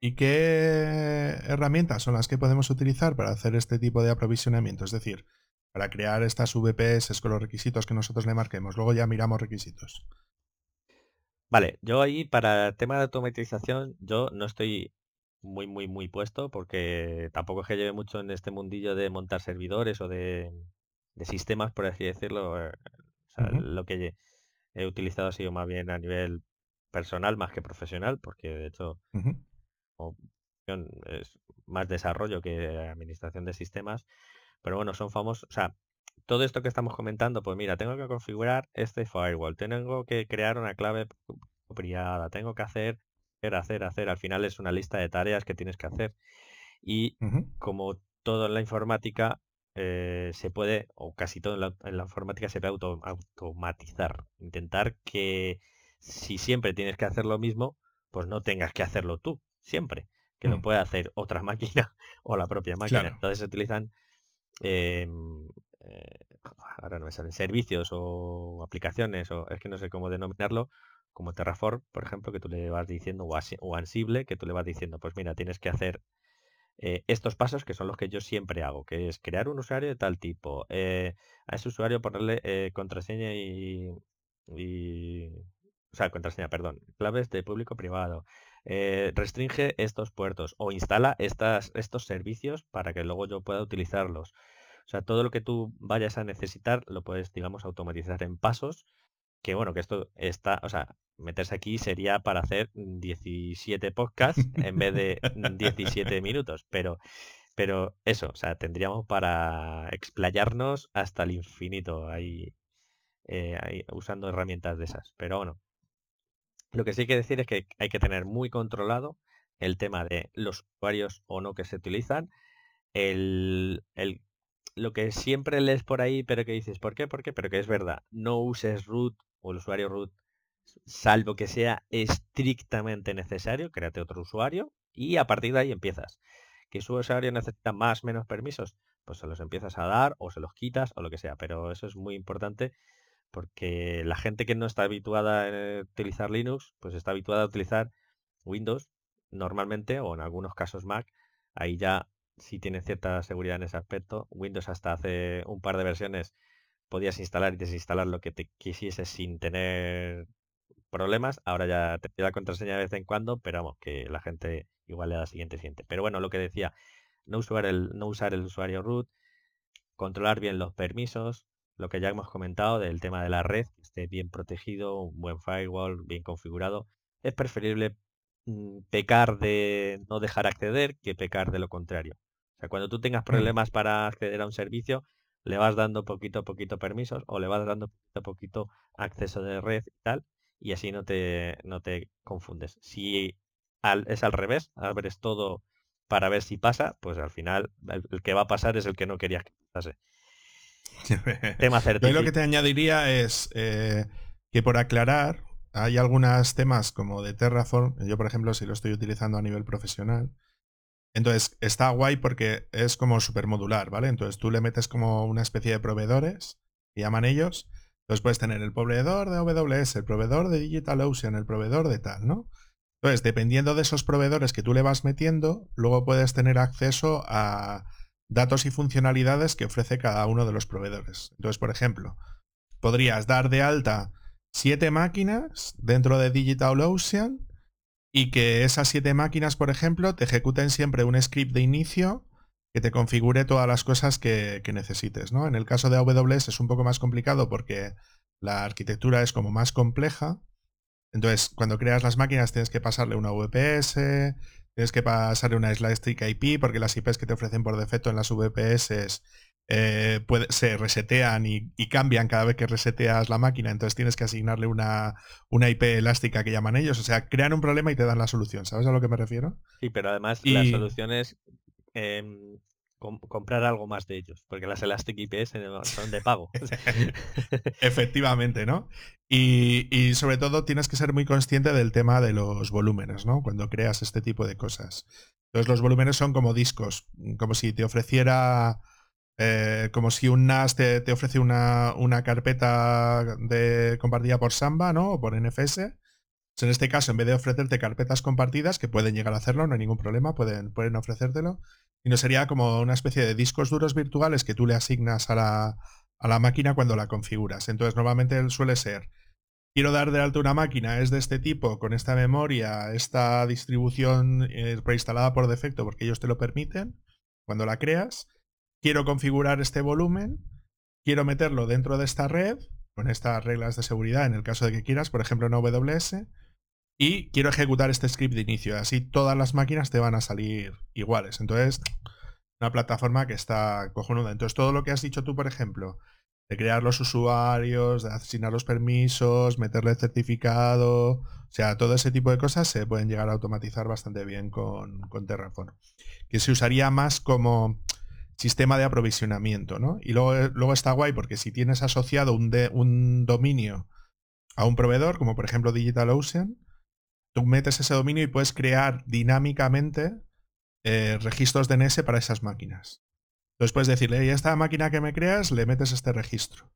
¿Y qué herramientas son las que podemos utilizar para hacer este tipo de aprovisionamiento? Es decir, para crear estas VPS con los requisitos que nosotros le marquemos. Luego ya miramos requisitos. Vale, yo ahí para el tema de automatización, yo no estoy muy, muy, muy puesto porque tampoco es que lleve mucho en este mundillo de montar servidores o de, sistemas, por así decirlo. Eh, lo que he utilizado ha sido más bien a nivel personal más que profesional, porque de hecho es más desarrollo que administración de sistemas, pero bueno, son famosos, o sea, todo esto que estamos comentando, pues mira, tengo que configurar este firewall, tengo que crear una clave privada, tengo que hacer, hacer, hacer, hacer, al final es una lista de tareas que tienes que hacer. Y como todo en la informática eh, se puede, o casi todo en la, informática se puede automatizar, intentar que si siempre tienes que hacer lo mismo, pues no tengas que hacerlo tú, siempre, que lo mm. puede hacer otra máquina o la propia máquina. Entonces se utilizan, em, eh, ahora no me salen, servicios o aplicaciones, o es que no sé cómo denominarlo, como Terraform, por ejemplo, que tú le vas diciendo, o, Ansible, que tú le vas diciendo, pues mira, tienes que hacer eh, estos pasos que son los que yo siempre hago, que es crear un usuario de tal tipo, eh, a ese usuario ponerle contraseña y, y, o sea, contraseña, perdón, claves de público privado, eh, restringe estos puertos o instala estas, estos servicios para que luego yo pueda utilizarlos. O sea, todo lo que tú vayas a necesitar lo puedes, digamos, automatizar en pasos. Que bueno, que esto está, o sea, meterse aquí sería para hacer 17 podcasts en vez de 17 minutos. Pero, pero eso, o sea, tendríamos para explayarnos hasta el infinito ahí, eh, ahí usando herramientas de esas. Pero bueno, lo que sí hay que decir es que hay que tener muy controlado el tema de los usuarios o no que se utilizan. El, lo que siempre lees por ahí, pero que dices, ¿por qué? ¿Por qué? Pero que es verdad. No uses root o el usuario root salvo que sea estrictamente necesario, créate otro usuario y a partir de ahí empiezas. Que su usuario necesita más menos permisos, pues se los empiezas a dar o se los quitas o lo que sea, pero eso es muy importante porque la gente que no está habituada a utilizar Linux, pues está habituada a utilizar Windows normalmente o en algunos casos Mac. Ahí ya sí tiene cierta seguridad en ese aspecto. Windows hasta hace un par de versiones podías instalar y desinstalar lo que te quisieses sin tener problemas. Ahora ya te pide contraseña de vez en cuando, pero vamos, que la gente igual le da siguiente, siguiente. Pero bueno, lo que decía, no usar el, no usar el usuario root, controlar bien los permisos, lo que ya hemos comentado del tema de la red, que esté bien protegido, un buen firewall, bien configurado. Es preferible mm, pecar de no dejar acceder que pecar de lo contrario. O sea, cuando tú tengas problemas para acceder a un servicio, le vas dando poquito a poquito permisos o le vas dando poquito a poquito acceso de red y tal, y así no te, no te confundes. Si es al revés, abres todo para ver si pasa, pues al final el, que va a pasar es el que no querías que pasase. Tema Yo lo que te añadiría es eh, que por aclarar, hay algunos temas como de Terraform, yo por ejemplo si lo estoy utilizando a nivel profesional, entonces está guay porque es como super modular, ¿vale? Entonces tú le metes como una especie de proveedores, que llaman ellos, entonces puedes tener el proveedor de AWS, el proveedor de DigitalOcean, el proveedor de tal, ¿no? Entonces, dependiendo de esos proveedores que tú le vas metiendo, luego puedes tener acceso a datos y funcionalidades que ofrece cada uno de los proveedores. Entonces, por ejemplo, podrías dar de alta siete máquinas dentro de DigitalOcean y que esas siete máquinas, por ejemplo, te ejecuten siempre un script de inicio que te configure todas las cosas que, necesites. ¿no? En el caso de AWS es un poco más complicado porque la arquitectura es como más compleja entonces, cuando creas las máquinas tienes que pasarle una VPS, tienes que pasarle una Elastic IP, porque las IPs que te ofrecen por defecto en las VPS eh, se resetean y, cambian cada vez que reseteas la máquina, entonces tienes que asignarle una, una, IP elástica que llaman ellos. O sea, crean un problema y te dan la solución. ¿Sabes a lo que me refiero? Sí, pero además las soluciones em, comprar algo más de ellos, porque las Elastic IPs son de pago. Efectivamente, ¿no? Y, sobre todo tienes que ser muy consciente del tema de los volúmenes, ¿no? Cuando creas este tipo de cosas. Entonces los volúmenes son como discos, como si te ofreciera, eh, como si un NAS te, ofrece una, una, carpeta de, compartida por Samba, ¿no? O por NFS. Pues en este caso, en vez de ofrecerte carpetas compartidas, que pueden llegar a hacerlo, no hay ningún problema, pueden, pueden ofrecértelo, y no sería como una especie de discos duros virtuales que tú le asignas a la, a la máquina cuando la configuras. Entonces, normalmente suele ser, quiero dar de alta una máquina, es de este tipo, con esta memoria, esta distribución eh, preinstalada por defecto, porque ellos te lo permiten cuando la creas. Quiero configurar este volumen, quiero meterlo dentro de esta red, con estas reglas de seguridad en el caso de que quieras, por ejemplo en AWS, y quiero ejecutar este script de inicio. Así todas las máquinas te van a salir iguales. Entonces, una plataforma que está cojonuda. Entonces, todo lo que has dicho tú, por ejemplo, de crear los usuarios, de asignar los permisos, meterle certificado, o sea, todo ese tipo de cosas se pueden llegar a automatizar bastante bien con, Terraform. Que se usaría más como sistema de aprovisionamiento, ¿no? Y luego, luego está guay porque si tienes asociado un, un dominio a un proveedor, como por ejemplo DigitalOcean, tú metes ese dominio y puedes crear dinámicamente eh, registros DNS para esas máquinas. Entonces puedes decirle, y esta máquina que me creas, le metes este registro.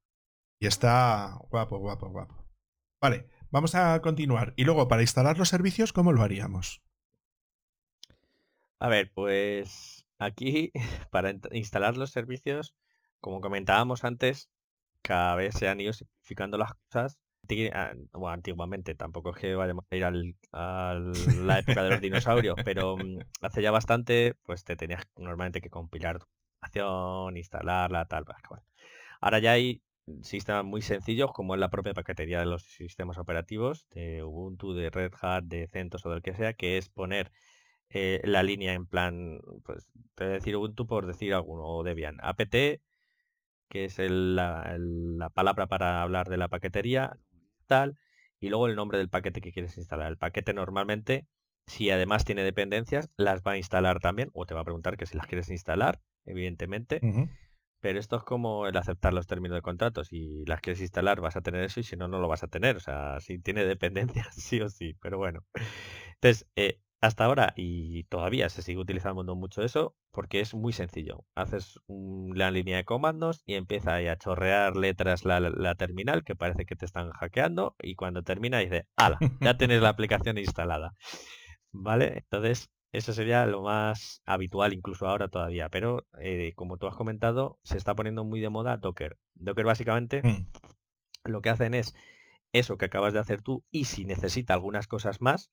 Y está guapo, guapo, guapo. Vale, vamos a continuar. Y luego, para instalar los servicios, ¿cómo lo haríamos? A ver, pues aquí, para instalar los servicios, como comentábamos antes, cada vez se han ido simplificando las cosas Ah, bueno, antiguamente, tampoco es que vayamos a ir al, a la época de los dinosaurios, pero mm, hace ya bastante, pues te tenías normalmente que compilar tu aplicación, instalarla, tal. Ahora ya hay sistemas muy sencillos, como es la propia paquetería de los sistemas operativos, de Ubuntu, de Red Hat, de CentOS o del que sea, que es poner eh, la línea en plan, pues, te voy a decir Ubuntu por decir alguno, o Debian, apt, que es la, la palabra para hablar de la paquetería, y luego el nombre del paquete que quieres instalar. El paquete normalmente, si además tiene dependencias, las va a instalar también, o te va a preguntar que si las quieres instalar, evidentemente. Pero esto es como el aceptar los términos de contrato. Si las quieres instalar, vas a tener eso y si no, no lo vas a tener. O sea, si tiene dependencias, sí o sí. Pero bueno. Entonces, eh, hasta ahora y todavía se sigue utilizando mucho eso porque es muy sencillo. Haces una línea de comandos y empieza a chorrear letras la, terminal que parece que te están hackeando y cuando termina dice, ¡hala! Ya tienes la aplicación instalada. ¿Vale? Entonces, Eso sería lo más habitual incluso ahora todavía, pero eh, como tú has comentado, se está poniendo muy de moda Docker. Docker básicamente Mm, lo que hacen es eso que acabas de hacer tú y si necesita algunas cosas más,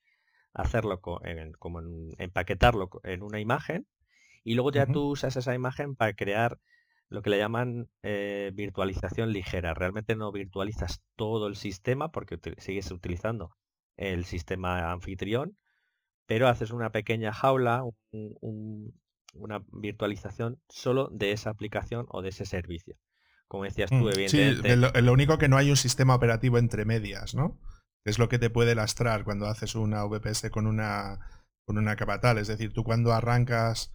hacerlo en- como en- empaquetarlo en una imagen y luego ya tú usas esa imagen para crear lo que le llaman eh, virtualización ligera. Realmente no virtualizas todo el sistema porque sigues utilizando el sistema anfitrión, pero haces una pequeña jaula, un- un- una virtualización solo de esa aplicación o de ese servicio. Como decías tú, mm. Evidentemente, de lo, lo único que no hay un sistema operativo entre medias, ¿no? Es lo que te puede lastrar cuando haces una VPS con una, con una capa tal. Es decir, tú cuando arrancas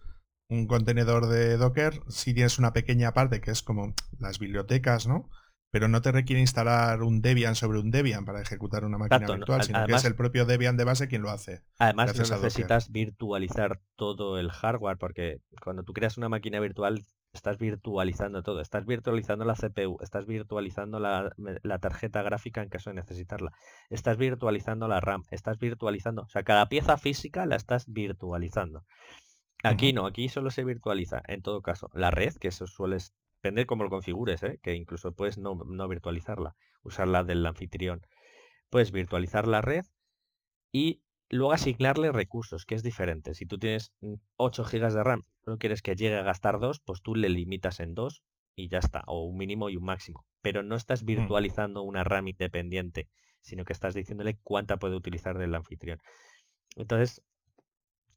un contenedor de Docker, sí tienes una pequeña parte que es como las bibliotecas, ¿no? Pero no te requiere instalar un Debian sobre un Debian para ejecutar una máquina Exacto, no, virtual, a- sino que es el propio Debian de base quien lo hace, además no necesitas virtualizar todo el hardware porque cuando tú creas una máquina virtual estás virtualizando todo, estás virtualizando la CPU, estás virtualizando la, tarjeta gráfica en caso de necesitarla, estás virtualizando la RAM, estás virtualizando, o sea, cada pieza física la estás virtualizando. Aquí no, aquí solo se virtualiza, en todo caso, la red, que eso suele depender cómo lo configures, ¿eh? que incluso puedes no, no virtualizarla, usarla del anfitrión. Puedes virtualizar la red y luego asignarle recursos, que es diferente. Si tú tienes mm, 8 gigas de RAM, no quieres que llegue a gastar 2, pues tú le limitas en 2 y ya está, o un mínimo y un máximo. Pero no estás Mm. virtualizando una RAM independiente, sino que estás diciéndole cuánta puede utilizar del anfitrión. Entonces,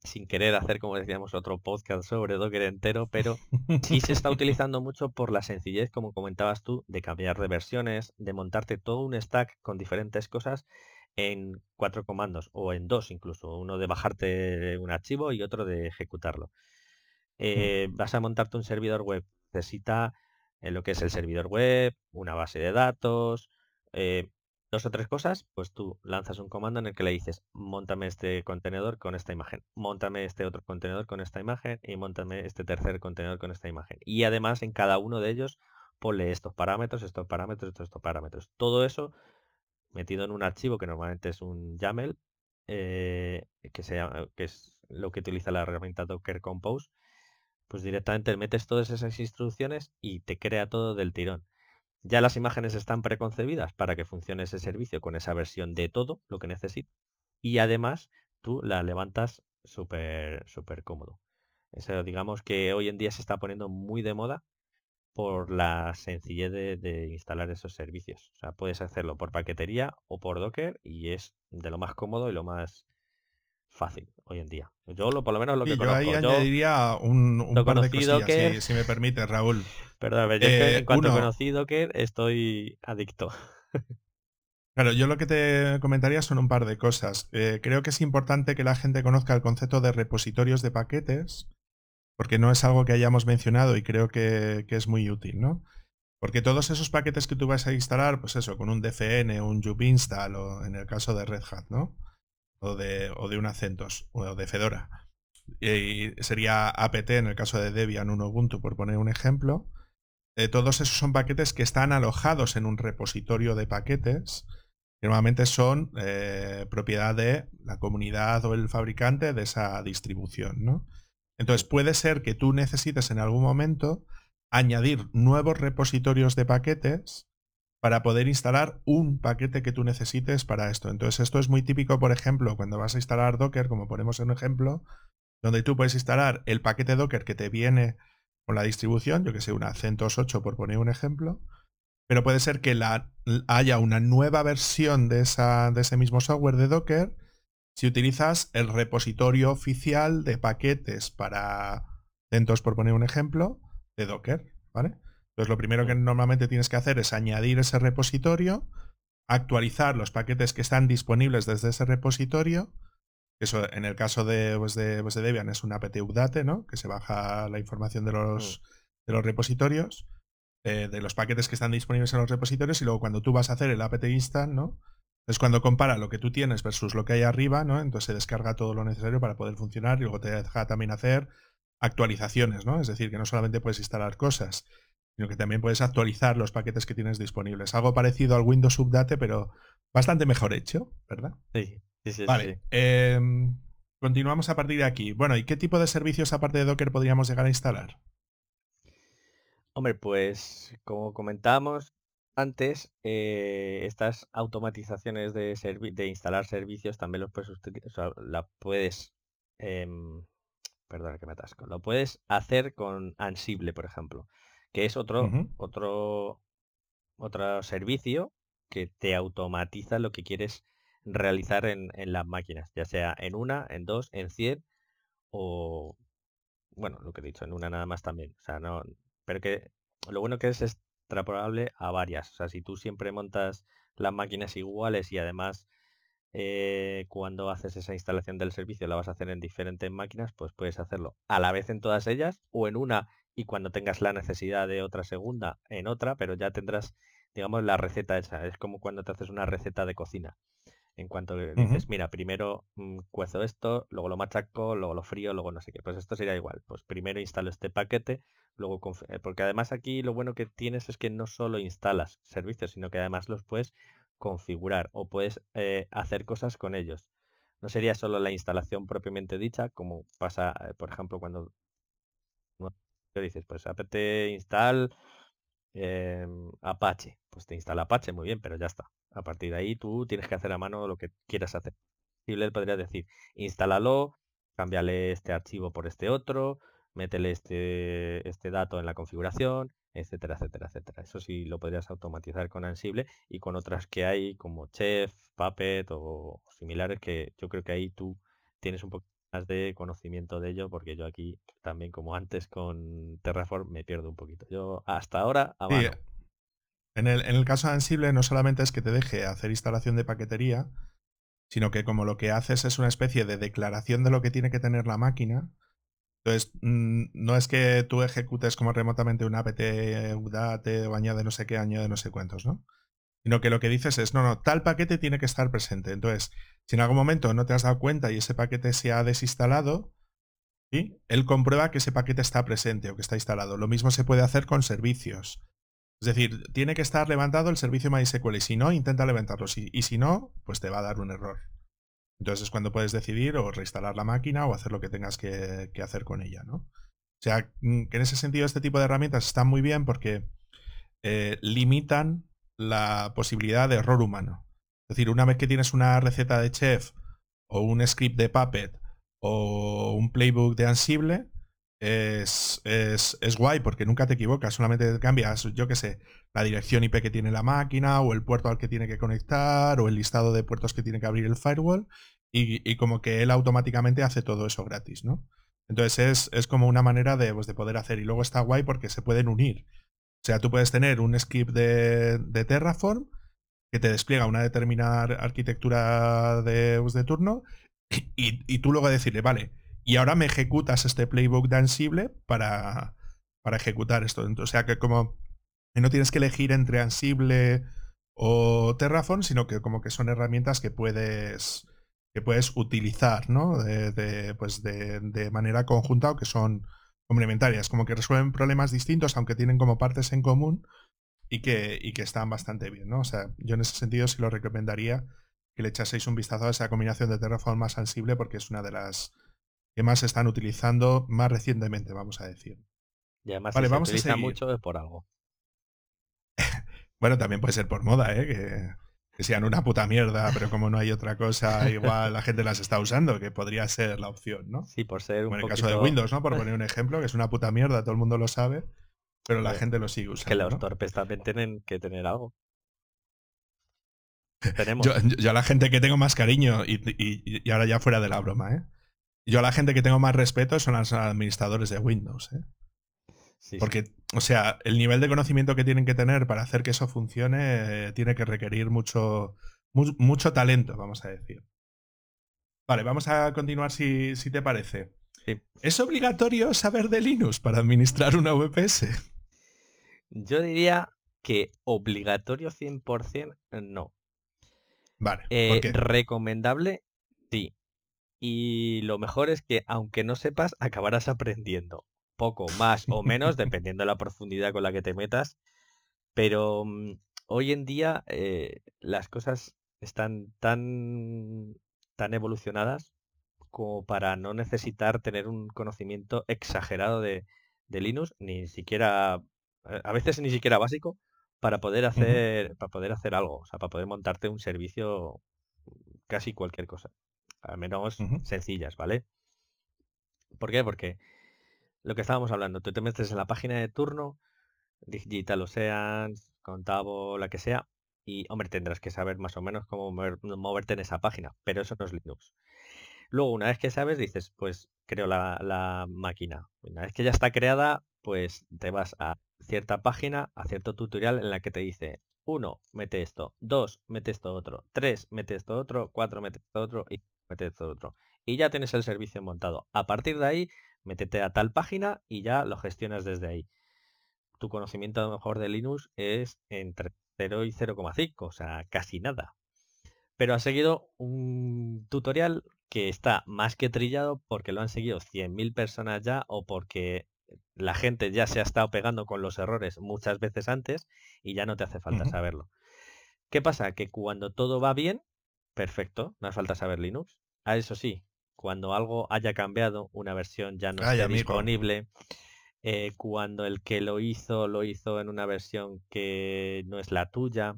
sin querer hacer, como decíamos, otro podcast sobre Docker entero, pero sí se está utilizando mucho por la sencillez, como comentabas tú, de cambiar de versiones, de montarte todo un stack con diferentes cosas en cuatro comandos o en dos incluso, uno de bajarte un archivo y otro de ejecutarlo. Eh, vas a montarte un servidor web, necesita eh, lo que es el servidor web, una base de datos, eh, dos o tres cosas, pues tú lanzas un comando en el que le dices, montame este contenedor con esta imagen, montame este otro contenedor con esta imagen y montame este tercer contenedor con esta imagen. Y además en cada uno de ellos ponle estos parámetros, estos parámetros, estos, parámetros. Todo eso metido en un archivo que normalmente es un YAML, que, se que es lo que utiliza la herramienta Docker Compose, pues directamente metes todas esas instrucciones y te crea todo del tirón. Ya las imágenes están preconcebidas para que funcione ese servicio con esa versión de todo lo que necesita. Y además tú la levantas súper, súper cómodo. Eso digamos que hoy en día se está poniendo muy de moda por la sencillez de, de instalar esos servicios. O sea, puedes hacerlo por paquetería o por Docker y es de lo más cómodo y lo más fácil hoy en día. Yo lo, por lo menos lo que yo ahí conozco. Yo añadiría un, un par de cosillas, Docker. si, si me permite, Raúl. Perdón, yo es que Eh, en cuanto uno, conocí Docker estoy adicto. Claro, yo lo que te comentaría son un par de cosas. Eh, creo que es importante que la gente conozca el concepto de repositorios de paquetes, porque no es algo que hayamos mencionado y creo que, que es muy útil, ¿no? Porque todos esos paquetes que tú vas a instalar, pues eso, con un DFN, un Jubinstall o en el caso de Red Hat, ¿no? O de, o de un Acentos o de Fedora. Y sería apt en el caso de Debian, un Ubuntu, por poner un ejemplo. Eh, todos esos son paquetes que están alojados en un repositorio de paquetes que normalmente son eh, propiedad de la comunidad o el fabricante de esa distribución, ¿no? Entonces puede ser que tú necesites en algún momento añadir nuevos repositorios de paquetes para poder instalar un paquete que tú necesites para esto. Entonces esto es muy típico, por ejemplo, cuando vas a instalar Docker, como ponemos en un ejemplo, donde tú puedes instalar el paquete Docker que te viene con la distribución, yo que sé, una CentOS 8 por poner un ejemplo, pero puede ser que la, haya una nueva versión de, esa, de ese mismo software de Docker si utilizas el repositorio oficial de paquetes para CentOS, por poner un ejemplo, de Docker, ¿vale? Entonces lo primero que normalmente tienes que hacer es añadir ese repositorio, actualizar los paquetes que están disponibles desde ese repositorio, eso en el caso de, pues de, pues de Debian es un apt update, ¿no? Que se baja la información de los, de los repositorios, eh, de los paquetes que están disponibles en los repositorios, y luego cuando tú vas a hacer el apt install, ¿no? Es cuando compara lo que tú tienes versus lo que hay arriba, ¿no? Entonces se descarga todo lo necesario para poder funcionar y luego te deja también hacer actualizaciones, ¿no? Es decir, que no solamente puedes instalar cosas, sino que también puedes actualizar los paquetes que tienes disponibles. Algo parecido al Windows Update, pero bastante mejor hecho, ¿verdad? Sí, sí, sí. Vale. sí. eh, continuamos a partir de aquí. Bueno, ¿y qué tipo de servicios aparte de Docker podríamos llegar a instalar? Hombre, pues como comentábamos antes, eh, estas automatizaciones de, de instalar servicios también los puedes, la puedes em, perdona que me atasco, lo puedes hacer con Ansible, por ejemplo, que es otro, otro, otro servicio que te automatiza lo que quieres realizar en, las máquinas, ya sea en una, en dos, en cien o, bueno, lo que he dicho, en una nada más también. O sea, no, pero que lo bueno que es extrapolable a varias. O sea, si tú siempre montas las máquinas iguales y además eh, cuando haces esa instalación del servicio la vas a hacer en diferentes máquinas, pues puedes hacerlo a la vez en todas ellas o en una y cuando tengas la necesidad de otra segunda en otra, pero ya tendrás, digamos, la receta hecha. Es como cuando te haces una receta de cocina. En cuanto dices, mira, primero mm, cuezo esto, luego lo machaco, luego lo frío, luego no sé qué. Pues esto sería igual. Pues primero instalo este paquete, luego eh, porque además aquí lo bueno que tienes es que no solo instalas servicios, sino que además los puedes configurar o puedes eh, hacer cosas con ellos. No sería solo la instalación propiamente dicha, como pasa, eh, por ejemplo, cuando dices, pues apt install em, Apache, pues te instala Apache, muy bien, pero ya está. A partir de ahí tú tienes que hacer a mano lo que quieras hacer. Le podría decir, instálalo, cámbiale este archivo por este otro, métele este, este dato en la configuración, etcétera, etcétera, etcétera. Eso sí lo podrías automatizar con Ansible y con otras que hay como Chef, Puppet o similares que yo creo que ahí tú tienes un más de conocimiento de ello porque yo aquí también como antes con Terraform me pierdo un poquito. Yo hasta ahora en, el, en el caso de Ansible no solamente es que te deje hacer instalación de paquetería, sino que como lo que haces es una especie de declaración de lo que tiene que tener la máquina, entonces, mm, no es que tú ejecutes como remotamente un apt udate o añade no sé qué, añade no sé cuántos, ¿no? Sino que lo que dices es, no, no, tal paquete tiene que estar presente. Entonces, si en algún momento no te has dado cuenta y ese paquete se ha desinstalado, ¿sí? él comprueba que ese paquete está presente o que está instalado. Lo mismo se puede hacer con servicios. Es decir, tiene que estar levantado el servicio MySQL y si no, intenta levantarlo. Y si no, pues te va a dar un error. Entonces es cuando puedes decidir o reinstalar la máquina o hacer lo que tengas que, hacer con ella, ¿no? O sea, mm, que en ese sentido este tipo de herramientas están muy bien porque eh, limitan la posibilidad de error humano. Es decir, una vez que tienes una receta de chef o un script de Puppet o un playbook de Ansible, es, es, guay porque nunca te equivocas, solamente cambias, yo qué sé, la dirección IP que tiene la máquina o el puerto al que tiene que conectar o el listado de puertos que tiene que abrir el firewall y, como que él automáticamente hace todo eso gratis, ¿no? Entonces es, como una manera de, pues, de, poder hacer y luego está guay porque se pueden unir. O sea, tú puedes tener un script de, Terraform que te despliega una determinada arquitectura de, pues, de turno y, tú luego decirle, vale, y ahora me ejecutas este playbook de Ansible para, para ejecutar esto. O sea que como no tienes que elegir entre Ansible o Terraform, sino que como que son herramientas que puedes que puedes utilizar, ¿no? De, pues de, manera conjunta o que son complementarias, como que resuelven problemas distintos, aunque tienen como partes en común y que, y que están bastante bien, ¿no? O sea, yo en ese sentido sí lo recomendaría que le echaseis un vistazo a esa combinación de Terraform más Ansible porque es una de las que más se están utilizando más recientemente, vamos a decir. Y además vale, vamos a seguir. mucho es por algo. bueno, también puede ser por moda, ¿eh? Que, sean una puta mierda, pero como no hay otra cosa, igual la gente las está usando, que podría ser la opción, ¿no? Sí, por ser un En el caso de Windows, ¿no? Por poner un ejemplo, que es una puta mierda, todo el mundo lo sabe, pero la gente lo sigue usando. Que los torpes también tienen que tener algo. Tenemos. Yo, a la gente que tengo más cariño, y, y ahora ya fuera de la broma, ¿eh? Yo la gente que tengo más respeto son los administradores de Windows. ¿eh? Porque, o sea, el nivel de conocimiento que tienen que tener para hacer que eso funcione eh, tiene que requerir mucho, mucho talento, vamos a decir. Vale, vamos a continuar si, si te parece. ¿Es obligatorio saber de Linux para administrar una VPS? Yo diría que obligatorio 100% no. Vale. Eh, recomendable, sí. Y lo mejor es que aunque no sepas, acabarás aprendiendo. Poco más o menos, dependiendo de la profundidad con la que te metas. Pero mm, hoy en día eh, las cosas están tan, tan evolucionadas como para no necesitar tener un conocimiento exagerado de, de Linux, ni siquiera, eh, a veces ni siquiera básico, para poder hacer, para poder hacer algo, o sea, para poder montarte un servicio casi cualquier cosa. Al menos sencillas, ¿vale? ¿Por qué? Porque lo que estábamos hablando, tú te metes en la página de turno, Digital Oceans, Contavo, la que sea, y hombre, tendrás que saber más o menos cómo moverte en esa página, pero eso no es Linux. Luego, una vez que sabes, dices, pues creo la, máquina. Una vez que ya está creada, pues te vas a cierta página, a cierto tutorial en la que te dice, uno, mete esto, dos, mete esto otro, tres, mete esto otro, cuatro, mete esto otro y mete esto otro. Y ya tienes el servicio montado. A partir de ahí, métete a tal página y ya lo gestionas desde ahí. Tu conocimiento a lo mejor de Linux es entre 0 y 0,5, o sea, casi nada. Pero ha seguido un tutorial que está más que trillado porque lo han seguido 100.000 personas ya o porque la gente ya se ha estado pegando con los errores muchas veces antes y ya no te hace falta saberlo. ¿Qué pasa? Que cuando todo va bien, perfecto, no hace falta saber Linux. A eso sí, cuando algo haya cambiado, una versión ya no está disponible, eh, cuando el que lo hizo lo hizo en una versión que no es la tuya,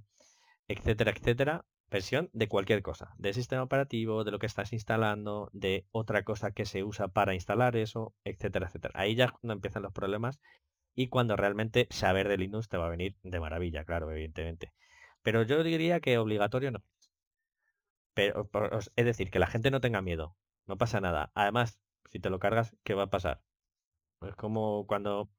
etcétera, etcétera, versión de cualquier cosa, de sistema operativo, de lo que estás instalando, de otra cosa que se usa para instalar eso, etcétera, etcétera. Ahí ya cuando empiezan los problemas y cuando realmente saber de Linux te va a venir de maravilla, claro, evidentemente. Pero yo diría que obligatorio no. Pero, es decir, que la gente no tenga miedo, no pasa nada. Además, si te lo cargas, ¿qué va a pasar? Es como cuando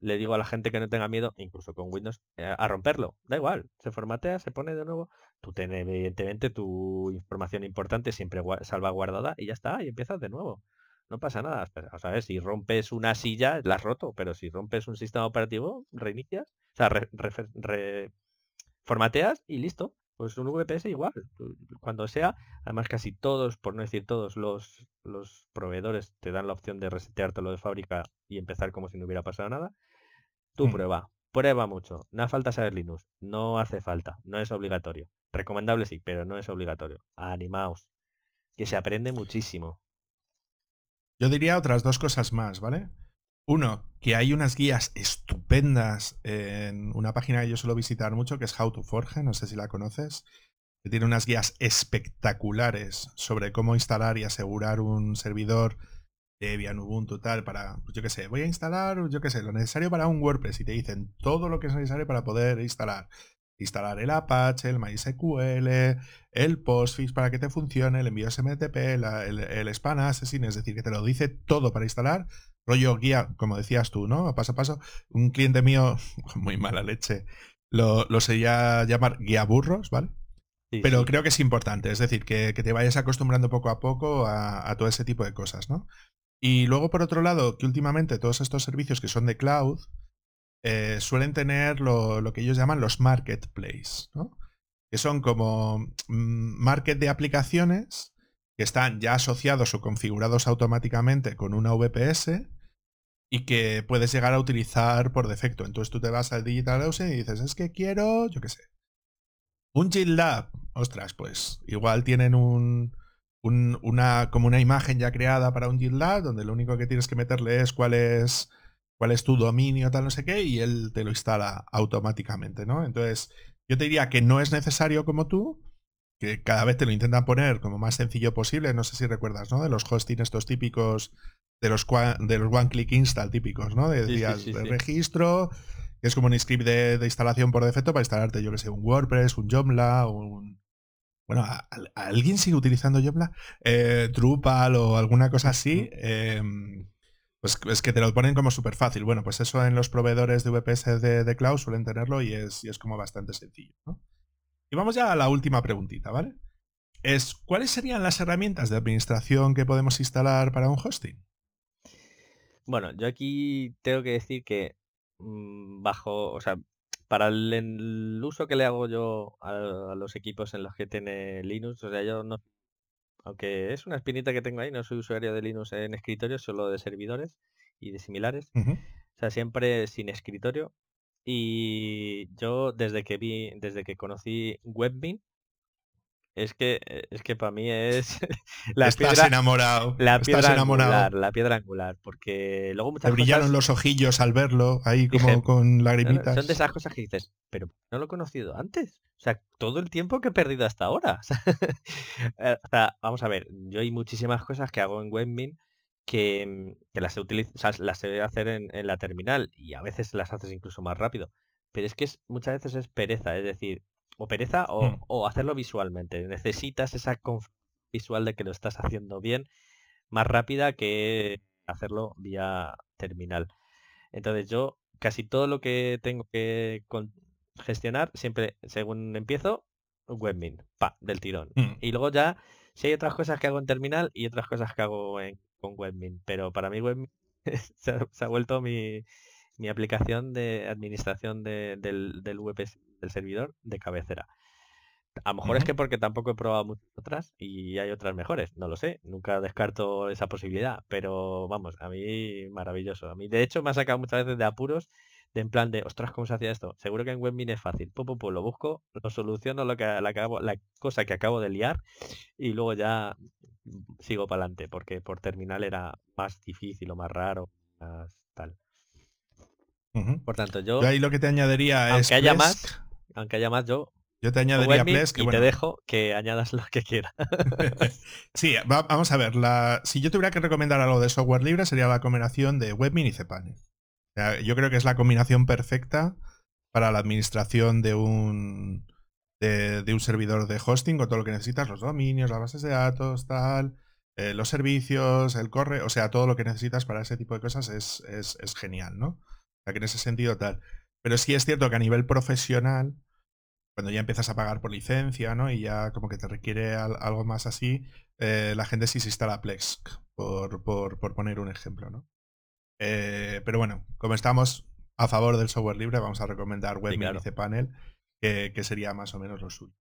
le digo a la gente que no tenga miedo, incluso con Windows, eh, a romperlo. Da igual, se formatea, se pone de nuevo. Tú tienes evidentemente tu información importante siempre salvaguardada y ya está, y empiezas de nuevo. No pasa nada. O sea, si rompes una silla, la has roto, pero si rompes un sistema operativo, reinicias, o sea, formateas y listo. Pues un VPS igual. Cuando sea, además casi todos, por no decir todos, los, los proveedores te dan la opción de reseteártelo de fábrica y empezar como si no hubiera pasado nada. Tú hmm. prueba, prueba mucho. No hace falta saber Linux, no hace falta, no es obligatorio. Recomendable sí, pero no es obligatorio. Animaos, que se aprende muchísimo. Yo diría otras dos cosas más, ¿vale? Uno, que hay unas guías estupendas en una página que yo suelo visitar mucho, que es How to Forge, no sé si la conoces, que tiene unas guías espectaculares sobre cómo instalar y asegurar un servidor Debian, Ubuntu, tal, para, pues yo qué sé, voy a instalar, yo qué sé, lo necesario para un WordPress y te dicen todo lo que es necesario para poder instalar. Instalar el Apache, el MySQL, el Postfix para que te funcione, el envío SMTP, el, el Span Assassin, es decir, que te lo dice todo para instalar. Rollo guía, como decías tú, ¿no? Paso a paso. Un cliente mío, muy mala leche, lo, lo sería llamar guía burros, ¿vale? Pero creo que es importante, es decir, que, te vayas acostumbrando poco a poco a, a, todo ese tipo de cosas, ¿no? Y luego, por otro lado, que últimamente todos estos servicios que son de cloud eh, suelen tener lo, que ellos llaman los marketplaces, ¿no? que son como mm, market de aplicaciones que están ya asociados o configurados automáticamente con una VPS y que puedes llegar a utilizar por defecto. Entonces tú te vas al DigitalOcean y dices, es que quiero, yo qué sé, un GitLab. Ostras, pues igual tienen un, una, como una imagen ya creada para un GitLab, donde lo único que tienes que meterle es cuál es, cuál es tu dominio, tal, no sé qué, y él te lo instala automáticamente, ¿no? Entonces, yo te diría que no es necesario como tú, que cada vez te lo intentan poner como más sencillo posible. No sé si recuerdas, ¿no? De los hosting estos típicos, de los, de los one-click install típicos, ¿no? De, registro, que es como un script de, de, instalación por defecto para instalarte, yo que sé, un WordPress, un Joomla, un, bueno, ¿alguien sigue utilizando Joomla? Eh, Drupal o alguna cosa así. Em, pues es que te lo ponen como súper fácil. Bueno, pues eso en los proveedores de VPS de, cloud suelen tenerlo y es, es como bastante sencillo. Y vamos ya a la última preguntita, ¿vale? Es, ¿cuáles serían las herramientas de administración que podemos instalar para un hosting? Bueno, yo aquí tengo que decir que mm, bajo, o sea, para el, uso que le hago yo a, los equipos en los que tiene Linux, o sea, yo no, aunque es una espinita que tengo ahí, no soy usuario de Linux en escritorio, solo de servidores y de similares. O sea, siempre sin escritorio. Y yo desde que vi, desde que conocí WebBeam, es que eh, es que para mí es la Estás piedra enamorado. la estás piedra enamorado. angular, la piedra angular, porque luego Te brillaron cosas los ojillos al verlo, ahí como Dije, con lagrimitas. Son de esas cosas que dices, pero no lo he conocido antes. O sea, todo el tiempo que he perdido hasta ahora. O sea, eh, o sea, vamos a ver, yo hay muchísimas cosas que hago en Webmin que, mm, que las, utilizo, las sé hacer en, en la terminal y a veces las haces incluso más rápido. Pero es que es, muchas veces es pereza, es decir, o pereza o, Mm. o hacerlo visualmente. Necesitas esa visual de que lo estás haciendo bien más rápida que hacerlo vía terminal. Entonces yo casi todo lo que tengo que con- gestionar, siempre según empiezo, webmin, pa, del tirón. Mm. Y luego ya, si hay otras cosas que hago en terminal y otras cosas que hago en, con webmin. Pero para mí webmin se ha, se ha vuelto mi, mi aplicación de administración de- del, del web del servidor de cabecera. A lo mejor es que porque tampoco he probado muchas otras y hay otras mejores, no lo sé, nunca descarto esa posibilidad, pero vamos, a mí maravilloso. A mí de hecho me ha sacado muchas veces de apuros, de en plan de, ostras, ¿cómo se hacía esto? Seguro que en Webmin es fácil, pu, pu, pu, lo busco, lo soluciono, lo que, la, la cosa que acabo de liar y luego ya sigo para adelante, porque por terminal era más difícil o más raro, más tal. Por tanto, yo, Yo ahí lo que te añadiría es aunque haya Plesk. más, aunque haya más, yo Yo te añadiría Plesk, que y bueno, te dejo que añadas lo que quieras. sí, va- vamos a ver. La, si yo tuviera que recomendar algo de software libre, sería la combinación de Webmin y Cpanel. O sea, yo creo que es la combinación perfecta para la administración de un, de, de un servidor de hosting con todo lo que necesitas, los dominios, las bases de datos, tal, eh, los servicios, el correo, o sea, todo lo que necesitas para ese tipo de cosas es, es, es genial, ¿no? O sea, que en ese sentido tal. Pero sí es cierto que a nivel profesional, cuando ya empiezas a pagar por licencia, ¿no? Y ya como que te requiere al- algo más así, eh, la gente sí se instala Plesk, por, por, por poner un ejemplo, ¿no? Eh, pero bueno, como estamos a favor del software libre, vamos a recomendar Webmin claro. y cPanel, que, que sería más o menos lo suyo.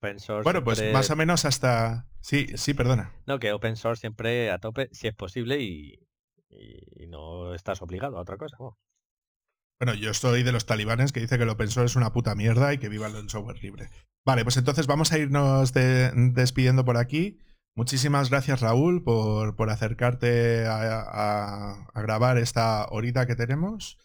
Open source Bueno, pues siempre- más o menos hasta... Sí, sí, perdona. No, que open source siempre a tope, si es posible, y, y no estás obligado a otra cosa. Bueno, yo soy de los talibanes que dice que el open source es una puta mierda y que viva el software libre. Vale, pues entonces vamos a irnos de- despidiendo por aquí. Muchísimas gracias Raúl por, por acercarte a, a- a grabar esta horita que tenemos.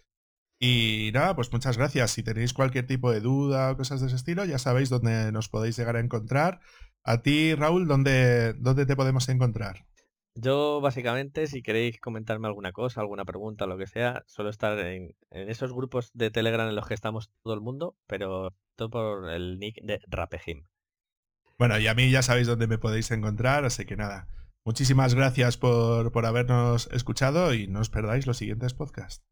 Y nada, pues muchas gracias. Si tenéis cualquier tipo de duda o cosas de ese estilo, ya sabéis dónde nos podéis llegar a encontrar. A ti, Raúl, ¿dónde, dónde te podemos encontrar? Yo, básicamente, si queréis comentarme alguna cosa, alguna pregunta, lo que sea, suelo estar en, esos grupos de Telegram en los que estamos todo el mundo, pero todo por el nick de Rapejim. Bueno, y a mí ya sabéis dónde me podéis encontrar, así que nada. Muchísimas gracias por, por habernos escuchado y no os perdáis los siguientes podcasts.